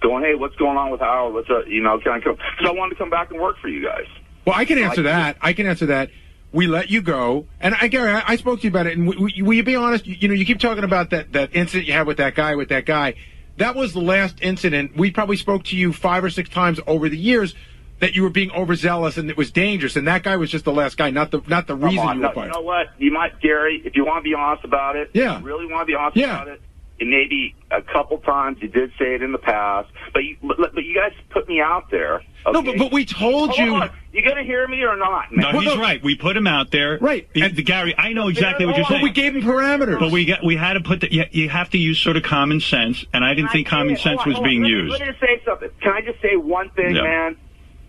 going, "Hey, what's going on with Howard? What's up? You know, can I come?" Because I wanted to come back and work for you guys. Well, I can answer I- that. I can answer that. We let you go, and I, Gary, I, I spoke to you about it. And w- w- will you be honest? You, you know, you keep talking about that that incident you had with that guy with that guy. That was the last incident. We probably spoke to you five or six times over the years that you were being overzealous and it was dangerous. And that guy was just the last guy, not the not the Come reason on, you no, were fired. you know what? You might, Gary, if you want to be honest about it. Yeah. if you really want to be honest Yeah. about it. And maybe a couple times you did say it in the past, but you but, but you guys put me out there. No, but, but we told Hold you. on. You gonna hear me or not? Man? No, he's right. We put him out there. Right. And the Gary, I know exactly what you're Hold saying. But we gave him parameters. But we got we had to put the. You, you have to use sort of common sense, and I didn't think common Hold sense on, was on. being Let me- used. Let me just say something. Can I just say one thing, Yeah. man?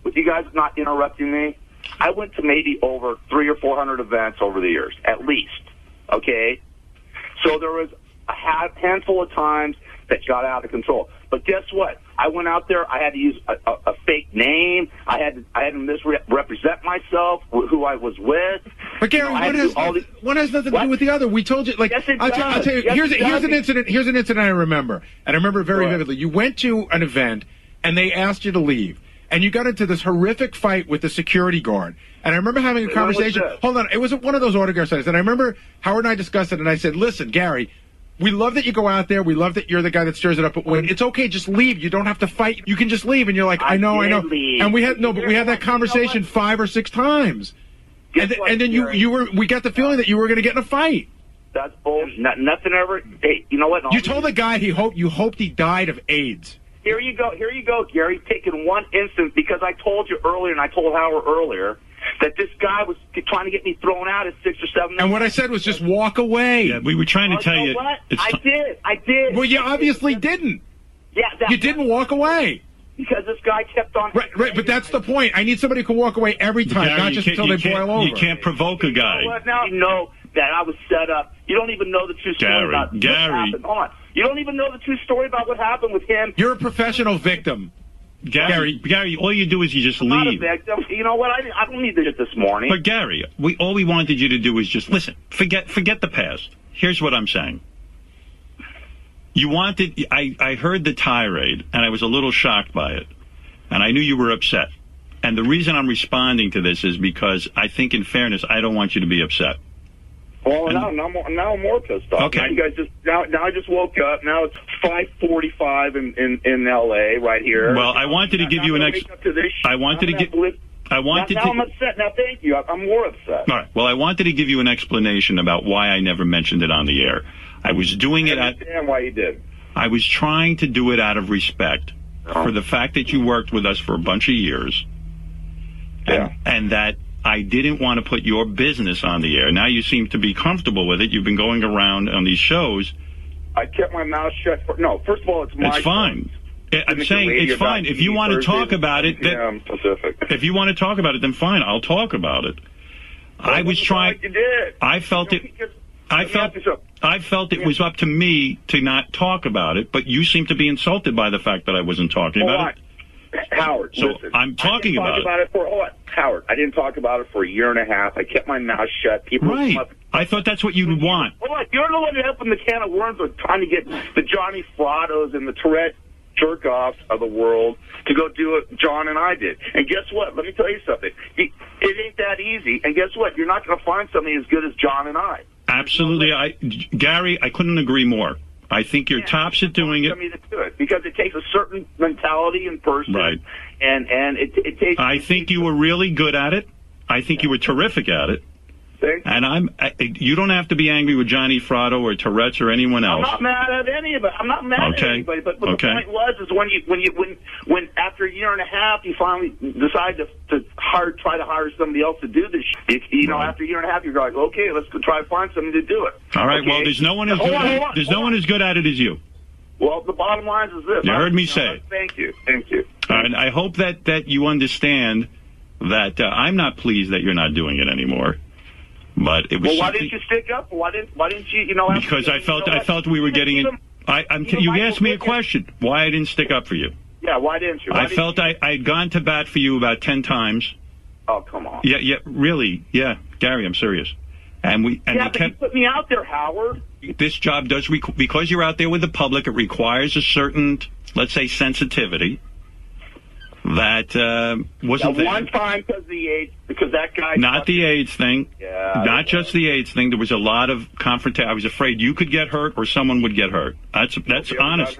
With you guys not interrupting me, I went to maybe over three or four hundred events over the years, at least. Okay, so there was a handful of times that got out of control. But guess what? I went out there. I had to use a, a, a fake name. I had to, I had to misrepresent myself, who I was with. But Gary, You know, one has, these- one has nothing to do with the other. We told you, like, Yes, it I'll, tell- I'll tell you, Yes, here's, here's does. an incident, here's an incident I remember, and I remember very What? vividly. You went to an event, and they asked you to leave, and you got into this horrific fight with the security guard, and I remember having a conversation, hold on, it was one of those autograph signings, and I remember Howard and I discussed it, and I said, listen, Gary, we love that you go out there. We love that you're the guy that stirs it up. But when it's okay, just leave. You don't have to fight. You can just leave. And you're like, I, I know, I know. leave. And we had no, but we had that conversation five or six times. And, th- and then you, you were, we got the feeling that you were going to get in a fight. That's bullshit. Not, nothing ever. Hey, you know what? You told the guy he hoped you hoped he died of AIDS. Here you go. Here you go, Gary. Taking one instance because I told you earlier, and I told Howard earlier that this guy was trying to get me thrown out at six or seven. And what I said was just walk away. Yeah, we were trying to Oh, tell you know you. what? it's I did. I did. Well, you obviously didn't. Yeah, that, You didn't walk away. because this guy kept on. Right, right. But that's the point. I need somebody who can walk away every time, Gary, not just until they boil over. You can't provoke a guy. You know what now? You know that I was set up. You don't even know the true story Gary, about what happened. Hold on. You don't even know the true story about what happened with him. You're a professional victim. Gary, Gary, all you do is you just I'm not a leave. victim. You know what? I, I don't need to get this morning. But Gary, we all we wanted you to do was just listen. Forget forget the past. Here's what I'm saying. You wanted I I heard the tirade and I was a little shocked by it. And I knew you were upset. And the reason I'm responding to this is because I think in fairness I don't want you to be upset. Well, now, now, I'm more- now I'm more pissed off. Okay. Now you guys just now, now I just woke up. Now it's five forty-five in, in in L.A. right here. Well, I wanted to give Now you an I'm ex- gonna wake up to this I wanted to get- I'm I wanted now, to now I'm upset. Now, thank you. I'm more upset. All right. Well, I wanted to give you an explanation about why I never mentioned it on the air. I was doing it I at understand why you did. I was trying to do it out of respect Oh. for the fact that you worked with us for a bunch of years. And, and that I didn't want to put your business on the air. Now you seem to be comfortable with it. You've been going around on these shows. I kept my mouth shut. For, no, first of all, it's my It's fine. I- I'm saying it's fine. If you want to talk about it, then, Pacific. if you want to talk about it, then fine. I'll talk about it. I was trying. You did. I felt it. I felt. I felt it was up to me to not talk about it, but you seem to be insulted by the fact that I wasn't talking about it. Howard, So listen, I'm talking about talk it. about it for on, Howard. I didn't talk about it for a year and a half. I kept my mouth shut. People Right. up- I thought that's what you'd want. Hold on, you're the one that opened the can of worms with trying to get the Johnny Frattos and the Tourette jerk offs of the world to go do what John and I did. And guess what? Let me tell you something. It, it ain't that easy. And guess what? You're not going to find somebody as good as John and I. Absolutely, I, Gary, I couldn't agree more. I think you're tops at doing it. Somebody to do it because it takes a certain mentality in person, Right. and and it, it takes. I think you were really good at it. I think you were terrific at it. Thank And I'm. I, you don't have to be angry with Johnny Fratto or Tourette's or anyone else. I'm not mad at any of it. I'm not mad Okay. at anybody. But, but Okay. the point was, is when you when you when when after a year and a half, you finally decide to to hire try to hire somebody else to do this. You know, after a year and a half, you're like, okay, let's go try to find somebody to do it. All right. Okay? Well, there's no one as good. on, At, on, there's no one as good at it as you. Well, the bottom line is this. You I- heard me know, say it. Thank you. Thank you. And I hope that that you understand that uh, I'm not pleased that you're not doing it anymore. But it was Well, why didn't you stick up? Why didn't Why didn't you? You know, because I you felt know I felt we were getting in. I, I'm t- you asked me a question. Why I didn't stick up for you? Yeah, why didn't you? Why I didn't felt I I had gone to bat for you about ten times. Oh, come on. Yeah, yeah, really, yeah, Gary, I'm serious. And we and yeah, but kept you put me out there, Howard. this job does requ- because you're out there with the public. It requires a certain, let's say, sensitivity that uh, wasn't That one time because the AIDS, because that guy. Not the AIDS thing. Yeah, Not just the AIDS thing. There was a lot of confrontation. I was afraid you could get hurt or someone would get hurt. That's that's Nobody honest.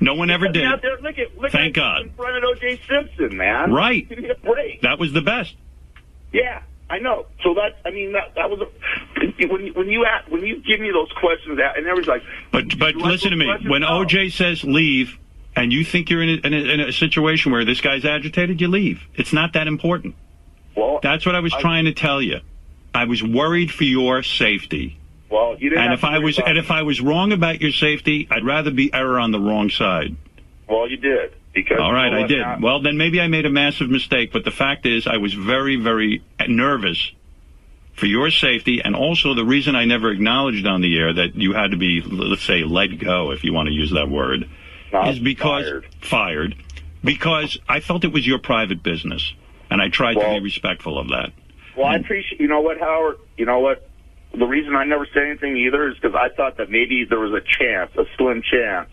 No one ever did. Out there, look at, look Thank at God. In front of O.J. Simpson, man. Right. Give me a break. That was the best. Yeah, I know. So that I mean that that was a when you- when you ask, when you give me those questions out and everybody's like, But but listen to me. questions? When OJ says leave, and you think you're in a, in, a, in a situation where this guy's agitated, you leave. It's not that important. well, That's what I was I- trying to tell you. I was worried for your safety. well, you didn't. And if I was and if I was wrong about your safety, I'd rather be error on the wrong side. well, you did because All right, I did. Well, then maybe I made a massive mistake, but the fact is I was very very nervous for your safety and also the reason I never acknowledged on the air that you had to be let's say let go if you want to use that word is because fired. fired because I felt it was your private business and I tried to be respectful of that. Well, I appreciate. You know what, Howard? You know what? The reason I never said anything either is because I thought that maybe there was a chance, a slim chance,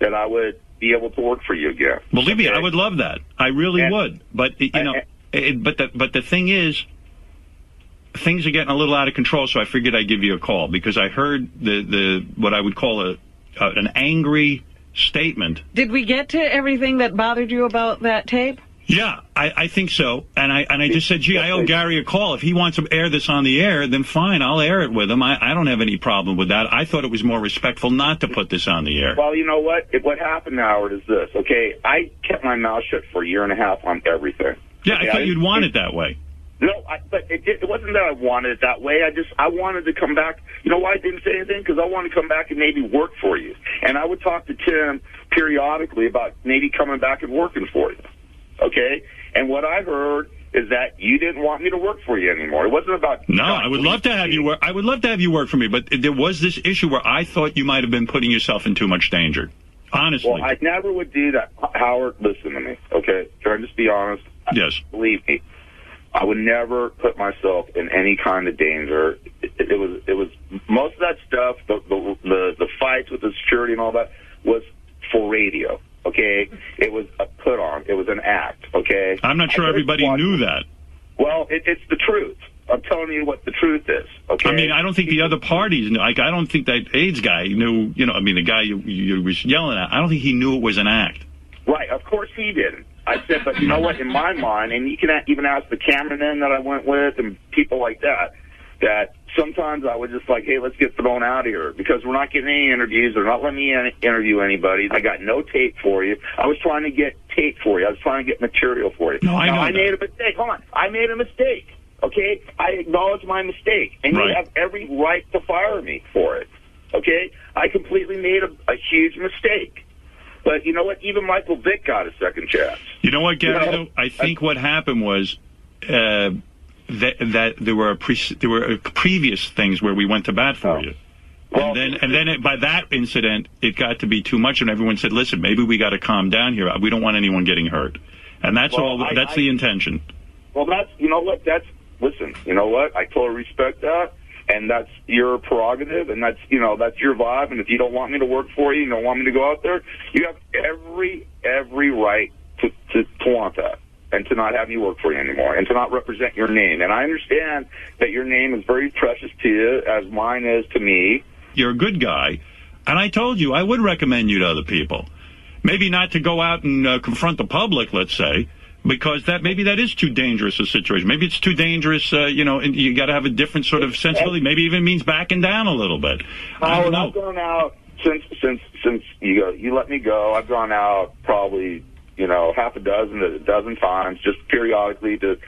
that I would be able to work for you again. Believe me, I would love that. I really And- would. But you know, it, eh, eh, but the but the thing is, things are getting a little out of control. So I figured I'd give you a call because I heard the the what I would call a, a an angry statement. Did we get to everything that bothered you about that tape? Yeah, I, I think so. And I and I just said, gee, I owe Gary a call. If he wants to air this on the air, then fine, I'll air it with him. I, I don't have any problem with that. I thought it was more respectful not to put this on the air. Well, you know what? It, what happened, Howard, is this. Okay, I kept my mouth shut for a year and a half on everything. Yeah, Okay, I thought I- you'd want it that way. No, I, but it, it wasn't that I wanted it that way. I just I wanted to come back. You know why I didn't say anything? Because I wanted to come back and maybe work for you. And I would talk to Tim periodically about maybe coming back and working for you. Okay. And what I heard is that you didn't want me to work for you anymore. It wasn't about No, I would love to have you work. I would love to have you work for me, but there was this issue where I thought you might have been putting yourself in too much danger. Honestly, Well, I never would do that. Howard, listen to me, okay? Can I just be honest? Yes. Believe me, I would never put myself in any kind of danger. It, it, was, it was most of that stuff, the, the the the fights with the security and all that was for radio. Okay, it was a put on. It was an act. Okay. I'm not sure everybody knew that. Well, it, it's the truth. I'm telling you what the truth is. Okay. I mean, I don't think the other parties knew. Like, I don't think that AIDS guy knew. You know, I mean, the guy you, you was yelling at. I don't think he knew it was an act. Right, of course he didn't. I said, but you know what? In my mind, and you can even ask the cameraman that I went with and people like that, that sometimes I was just like, hey, let's get thrown out of here because we're not getting any interviews. They're not letting me in- interview anybody. I got no tape for you. I was trying to get tape for you. I was trying to get material for you. No, I now, know I made a mistake. Hold on. I made a mistake. Okay? I acknowledge my mistake. And Right. you have every right to fire me for it. Okay? I completely made a, a huge mistake. But you know what? Even Michael Vick got a second chance. You know what, Gary? You know. I think what happened was uh, that, that there were pre- there were previous things where we went to bat for you. And then, and then it, by that incident, it got to be too much, and everyone said, "Listen, maybe we got to calm down here. We don't want anyone getting hurt." And that's Well, all. I- that's I- the intention. Well, that's you know what? That's listen. You know what? I totally respect that, and that's your prerogative, and that's you know that's your vibe. And if you don't want me to work for you, you don't want me to go out there, you have every every right to to, to want that. And to not have me work for you anymore, and to not represent your name. And I understand that your name is very precious to you, as mine is to me. You're a good guy, and I told you I would recommend you to other people. Maybe not to go out and uh, confront the public, let's say, because that maybe that is too dangerous a situation. Maybe it's too dangerous. Uh, you know, and you got to have a different sort of sensibility. Maybe even means backing down a little bit. I Oh, don't know. I've gone out since since since you go, you let me go. I've gone out probably you know half a dozen to a dozen times, just periodically to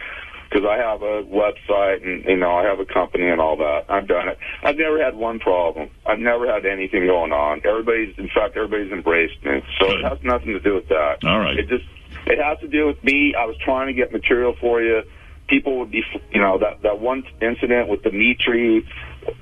because I have a website and you know I have a company and all that. I've done it. I've never had one problem. I've never had anything going on. Everybody's in fact everybody's embraced me, so it has nothing to do with that. All right. It just it has to do with me. I was trying to get material for you. People would be, you know, that that one incident with Dimitri,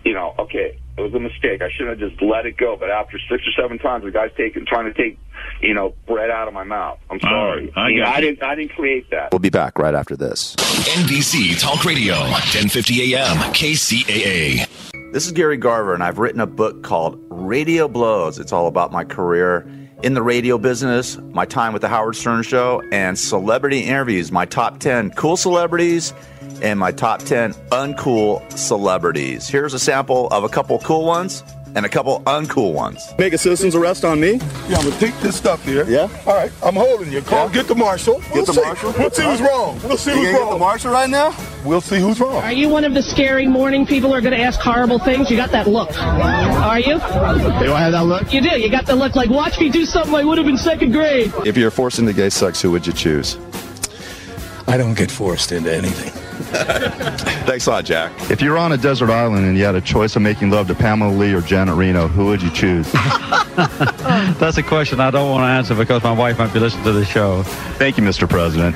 you know, okay, it was a mistake. I shouldn't have just let it go. But after six or seven times, the guy's taking, trying to take, you know, bread out of my mouth. I'm sorry. I mean, got I didn't, I didn't create that. We'll be back right after this. NBC Talk Radio, 1050 AM, KCAA. This is Gary Garver, and I've written a book called Radio Blows. It's all about my career in the radio business, my time with The Howard Stern Show, and celebrity interviews, my top 10 cool celebrities and my top 10 uncool celebrities. Here's a sample of a couple cool ones and a couple uncool ones. Make a citizen's arrest on me? Yeah, I'm gonna take this stuff here. Yeah. All right, I'm holding you. Call, get the marshal. We'll the see. marshal? We'll see who's wrong. We'll see You who's gonna get wrong. the marshal right now? We'll see who's wrong. Are you one of the scary morning people who are going to ask horrible things? You got that look. Are you? Do I have that look? You do. You got the look like, watch me do something I would have in second grade. If you're forced into gay sex, who would you choose? I don't get forced into anything. Thanks a lot, Jack. If you were on a desert island and you had a choice of making love to Pamela Lee or Janet Reno, who would you choose? That's a question I don't want to answer because my wife might be listening to the show. Thank you, Mr. President.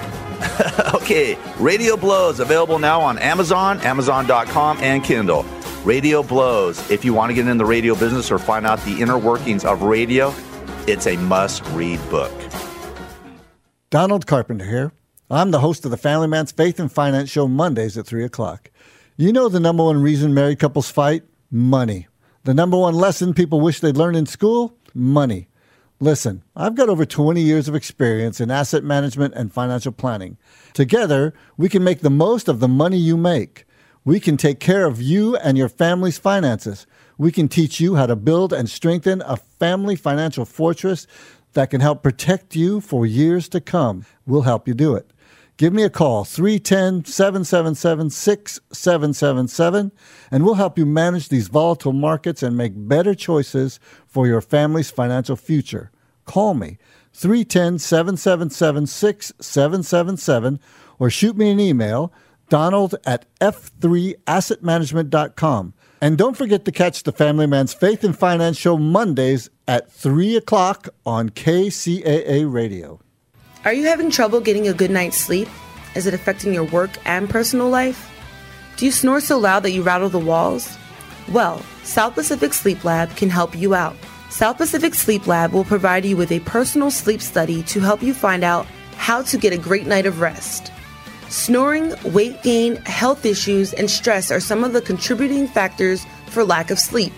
okay, Radio Blows available now on Amazon, Amazon.com, and Kindle. Radio Blows. If you want to get in the radio business or find out the inner workings of radio, it's a must-read book. Donald Carpenter here. I'm the host of the Family Man's Faith and Finance Show Mondays at 3 o'clock. You know the number one reason married couples fight? Money. The number one lesson people wish they'd learned in school? Money. Listen, I've got over 20 years of experience in asset management and financial planning. Together, we can make the most of the money you make. We can take care of you and your family's finances. We can teach you how to build and strengthen a family financial fortress that can help protect you for years to come. We'll help you do it. Give me a call, 310 777 6777, and we'll help you manage these volatile markets and make better choices for your family's financial future. Call me, 310 777 6777, or shoot me an email, donald at f3assetmanagement.com. And don't forget to catch the Family Man's Faith and Finance Show Mondays at 3 o'clock on KCAA Radio. Are you having trouble getting a good night's sleep? Is it affecting your work and personal life? Do you snore so loud that you rattle the walls? Well, South Pacific Sleep Lab can help you out. South Pacific Sleep Lab will provide you with a personal sleep study to help you find out how to get a great night of rest. Snoring, weight gain, health issues, and stress are some of the contributing factors for lack of sleep.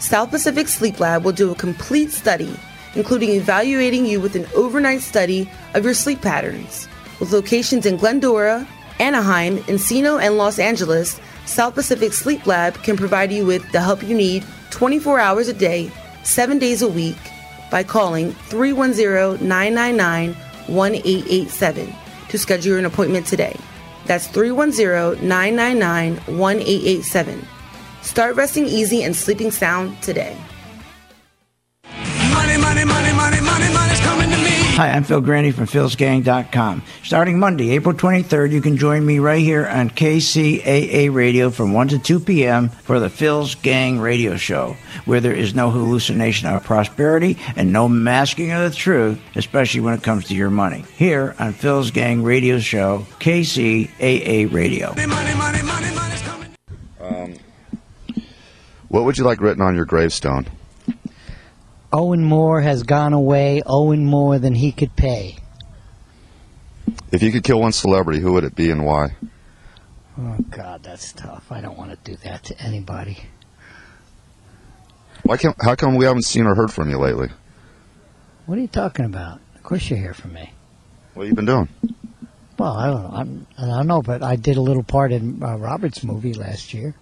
South Pacific Sleep Lab will do a complete study, including evaluating you with an overnight study of your sleep patterns. With locations in Glendora, Anaheim, Encino, and Los Angeles, South Pacific Sleep Lab can provide you with the help you need 24 hours a day, 7 days a week by calling 310 999 1887 to schedule an appointment today. That's 310 999 1887. Start resting easy and sleeping sound today. Money, money, money, money, money, money's coming to me. Hi, I'm Phil Grande from philsgang.com. Starting Monday, April 23rd, you can join me right here on KCAA Radio from 1 to 2 p.m. for the Phil's Gang Radio Show, where there is no hallucination of prosperity and no masking of the truth, especially when it comes to your money. Here on Phil's Gang Radio Show, KCAA Radio. Um, what would you like written on your gravestone? Owen Moore has gone away, owing more than he could pay. If you could kill one celebrity, who would it be and why? Oh, God, that's tough. I don't want to do that to anybody. Why can't, how come we haven't seen or heard from you lately? What are you talking about? Of course you hear from me. What have you been doing? Well, I don't know. I'm, I don't know, but I did a little part in uh, Robert's movie last year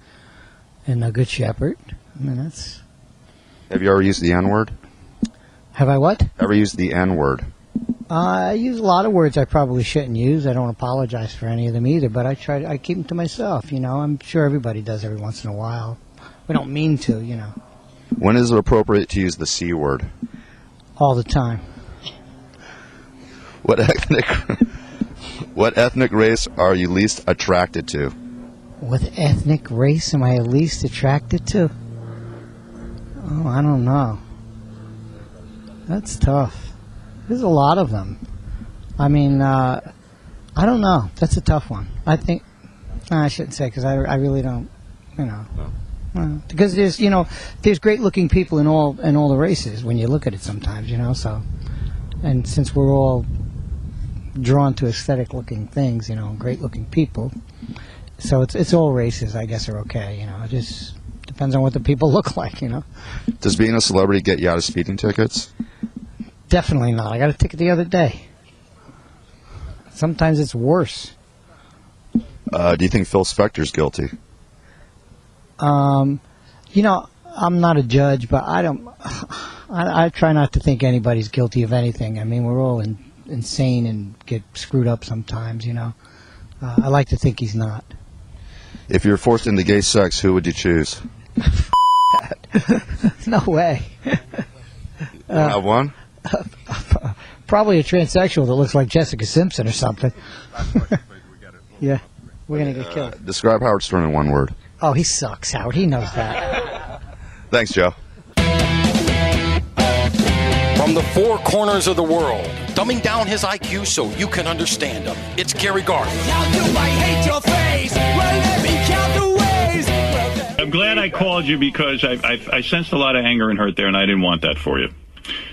in A Good Shepherd. I mean, that's. Have you ever used the N word? Have I what? Ever used the N word? Uh, I use a lot of words I probably shouldn't use. I don't apologize for any of them either, but I try. I keep them to myself. You know, I'm sure everybody does every once in a while. We don't mean to, you know, When is it appropriate to use the C word? all the time. What ethnic What ethnic race are you least attracted to? What ethnic race am I least attracted to? Oh, I don't know. That's tough. There's a lot of them. I mean, uh, I don't know. That's a tough one. I think. No, I shouldn't say because I, I really don't. You know. Uh, because there's you know there's great looking people in all in all the races when you look at it sometimes you know so and since we're all drawn to aesthetic looking things you know great looking people so it's it's all races I guess are okay you know just depends on what the people look like you know Does being a celebrity get you out of speeding tickets? definitely not I got a ticket the other day sometimes it's worse Uh, do you think Phil Spector's guilty? Um, you know, I'm not a judge, but I don't. I, I try not to think anybody's guilty of anything. I mean, we're all in, insane and get screwed up sometimes. You know, uh, I like to think he's not. If you're forced into gay sex, who would you choose? no way. You don't have one? Probably a transsexual that looks like Jessica Simpson or something. yeah, we're gonna get killed. Uh, describe Howard Stern in one word. Oh, he sucks, Howard. He knows that. Thanks, Joe. From the four corners of the world, dumbing down his IQ so you can understand him. It's Gary Garver. I'm glad I called you because I, I, I sensed a lot of anger and hurt there, and I didn't want that for you.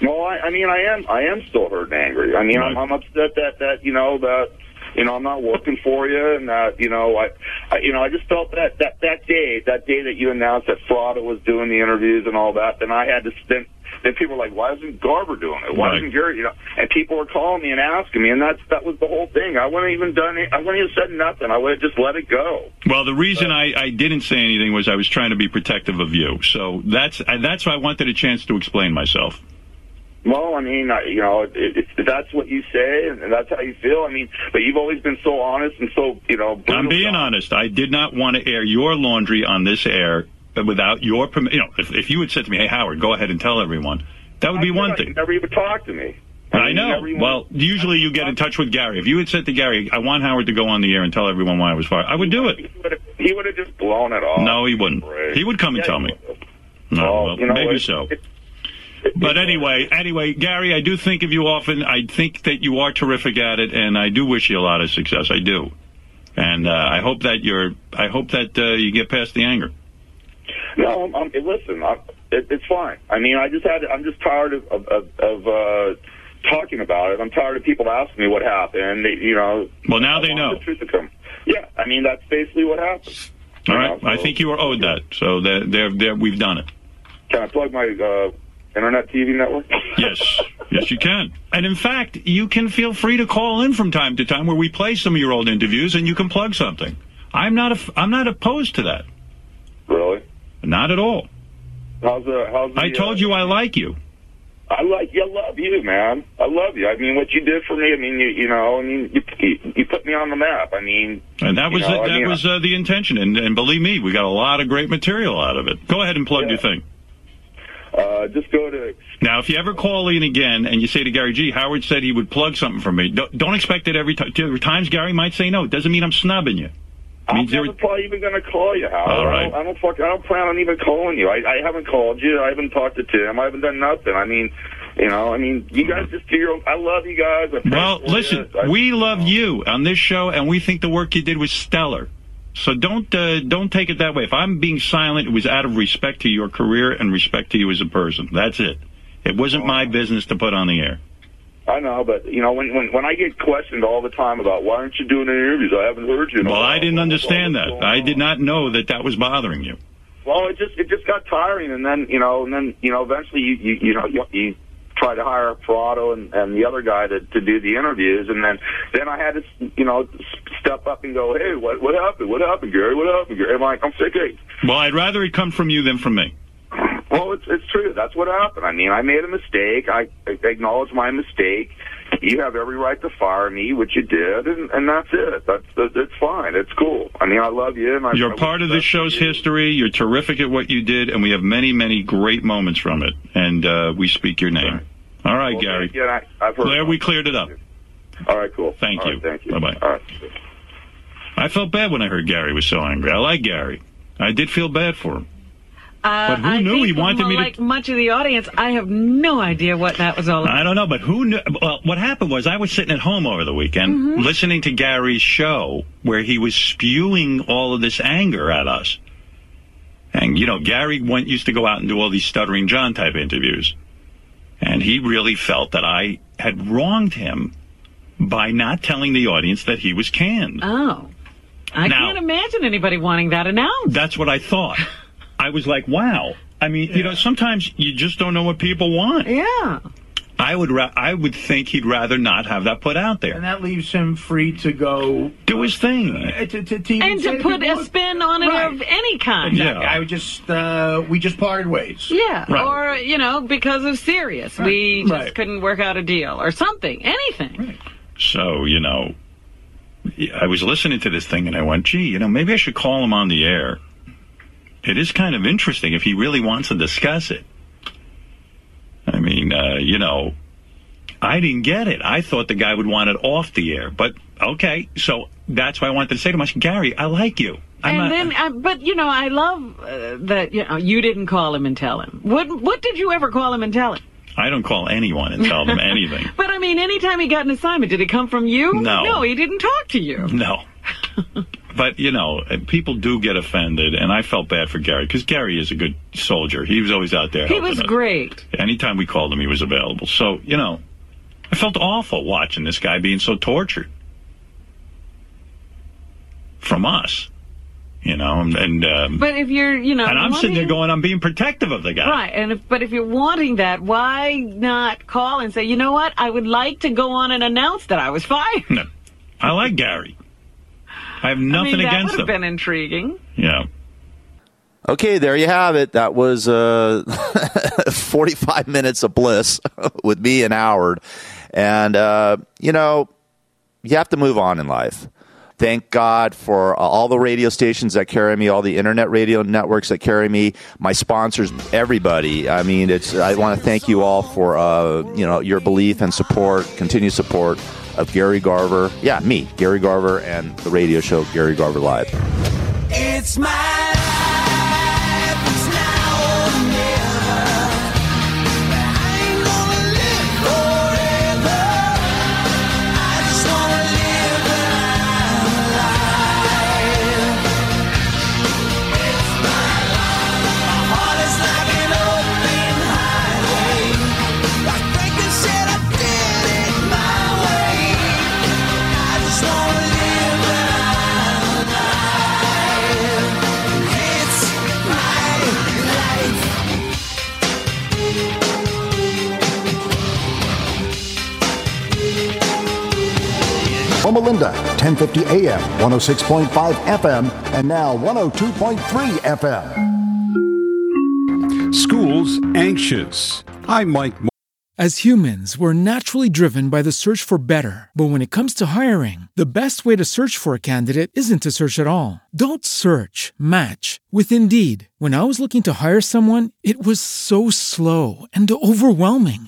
No, I, I mean, I am, I am still hurt and angry. I mean, I'm, I'm upset that that you know that you know I'm not working for you, and that you know I, I you know I just felt that that that day, that day that you announced that Fratto was doing the interviews and all that, then I had to then. Then people were like, "Why isn't Garver doing it? Why Right. isn't Gary?" You know, and people were calling me and asking me, and that's that was the whole thing. I wouldn't even done it. I wouldn't even said nothing. I would have just let it go. Well, the reason I, I didn't say anything was I was trying to be protective of you. So that's I- that's why I wanted a chance to explain myself. Well, I mean, I, you know, it, it, that's what you say, and that's how you feel. I mean, but you've always been so honest and so, you know. I'm being honest. I did not want to air your laundry on this air without your permission. You know, if, if you had said to me, "Hey, Howard, go ahead and tell everyone," that would be one You thing. never even talked to me. I mean, know. Well, usually you get in touch with Gary. If you had said to Gary, "I want Howard to go on the air and tell everyone why I was fired," I would do it. He would have just blown it off. No, he wouldn't. He would come and Yeah, tell he me. No, well, you know, maybe so. But anyway, anyway, Gary, I do think of you often. I think that you are terrific at it, and I do wish you a lot of success. I do, and uh, I hope that you're. I hope that uh, you get past the anger. No, I'm, I'm, listen, I'm, it, it's fine. I mean, I just had, I'm just tired of, of, of, of uh, talking about it. I'm tired of people asking me what happened. They, you know. Well, now I they know. The truth to come. Yeah, I mean, that's basically what happened. All right, I think you are owed that. So there, there, we've done it. Can I plug my uh, internet TV network? Yes, yes, you can. And in fact, you can feel free to call in from time to time where we play some of your old interviews, and you can plug something. I'm not, a, I'm not opposed to that. Really? Not at all. How's the? How's the? I told uh, you I like you. I like you. I love you, man. I love you. I mean, what you did for me. I mean, you, you know. I mean, you, you, put me on the map. I mean, And that was know, I that mean, was uh, the intention. And, and believe me, we got a lot of great material out of it. Go ahead and plug your thing. Uh, just go to Now, if you ever call in again and you say to Gary G, Howard said he would plug something for me, don't, don't expect it every time. There are times Gary might say no. It doesn't mean I'm snubbing you. I'm means there- probably even going to call you, Howard. All right. I don't, I don't fuck. I don't plan on even calling you. I, I haven't called you. I haven't talked to Tim. I haven't done nothing. I mean, you know, I mean, you guys just do your. Own, I love you guys. Well, listen, you. I- we love you on this show, and we think the work you did was stellar. So don't uh, don't take it that way. If I'm being silent, it was out of respect to your career and respect to you as a person. That's it. It wasn't my business to put on the air. I know, but you know, when when when I get questioned all the time about why aren't you doing any interviews? I haven't heard you. Well, I didn't understand that. I did not know that that was bothering you. Well, it just it just got tiring, and then you know, and then you know, eventually you you, you know you, you try to hire Parado and, and the other guy to to do the interviews, and then then I had to you know step up and go, hey, what what happened? What happened, Gary? What happened, Gary? I'm like, I'm sick. Well, I'd rather it come from you than from me. Well, it's it's true. That's what happened. I mean, I made a mistake. I, I acknowledge my mistake. You have every right to fire me, which you did, and, and that's it. That's that, it's fine. It's cool. I mean, I love you. And I, You're I part of this show's history. You're terrific at what you did, and we have many, many great moments from it. And uh, we speak your name. All right, Gary. Yeah, I, I've heard. There we cleared it up. All right, cool. Thank All you. right, thank you. Bye bye. All right. I felt bad when I heard Gary was so angry. I like Gary. I did feel bad for him. Uh, But who I knew he wanted me to- Like much of the audience, I have no idea what that was all about. I don't know, but who knew? Well, what happened was I was sitting at home over the weekend Mm-hmm. listening to Gary's show where he was spewing all of this anger at us. And, you know, Gary went, used to go out and do all these Stuttering John type interviews. And he really felt that I had wronged him by not telling the audience that he was canned. Oh. I Now- can't imagine anybody wanting that announced. That's what I thought. I was like, wow. I mean, you know, sometimes you just don't know what people want. Yeah. I would ra- I would think he'd rather not have that put out there. And that leaves him free to go do his thing. Uh, to, to, to And to put a spin on it Right. of any kind. Exactly. I would just uh, we just parted ways. Yeah, Right. or, you know, because of Sirius. Right. We just Right. couldn't work out a deal or something, anything. So, you know, I was listening to this thing and I went, gee, you know, maybe I should call him on the air. It is kind of interesting if he really wants to discuss it. I uh, you know, I didn't get it. I thought the guy would want it off the air. But okay, so that's why I wanted to say to him, Gary, I like you. I'm and not- then, uh, but you know, I love uh, that you know you didn't call him and tell him. What what did you ever call him and tell him? I don't call anyone and tell them anything. But I mean, anytime he got an assignment, did it come from you? No. no, he didn't talk to you. No. but, you know, people do get offended, and I felt bad for Gary, because Gary is a good soldier. He was always out there He was us. great. Anytime we called him, he was available. So, you know, I felt awful watching this guy being so tortured from us, you know, and, and, um, But if you're, you know, and I'm sitting there going, I'm being protective of the guy. Right, and if, but if you're wanting that, why not call and say, you know what, I would like to go on and announce that I was fired. No. I like Gary. I have I nothing mean, that against would have been intriguing. Yeah. Okay, there you have it. That was uh, 45 minutes of bliss with me and Howard. And, uh, you know, you have to move on in life. Thank God for uh, all the radio stations that carry me, all the internet radio networks that carry me, my sponsors, everybody. I mean, it's. I want to thank you all for uh, you know your belief and support, continued support of Gary Garver. Yeah, me, Gary Garver, and the radio show Gary Garver Live. It's my 950 AM, 106.5 FM, and now 102.3 FM. Schools anxious. I'm Mike. As humans, we're naturally driven by the search for better. But when it comes to hiring, the best way to search for a candidate isn't to search at all. Don't search, match with Indeed. When I was looking to hire someone, it was so slow and overwhelming.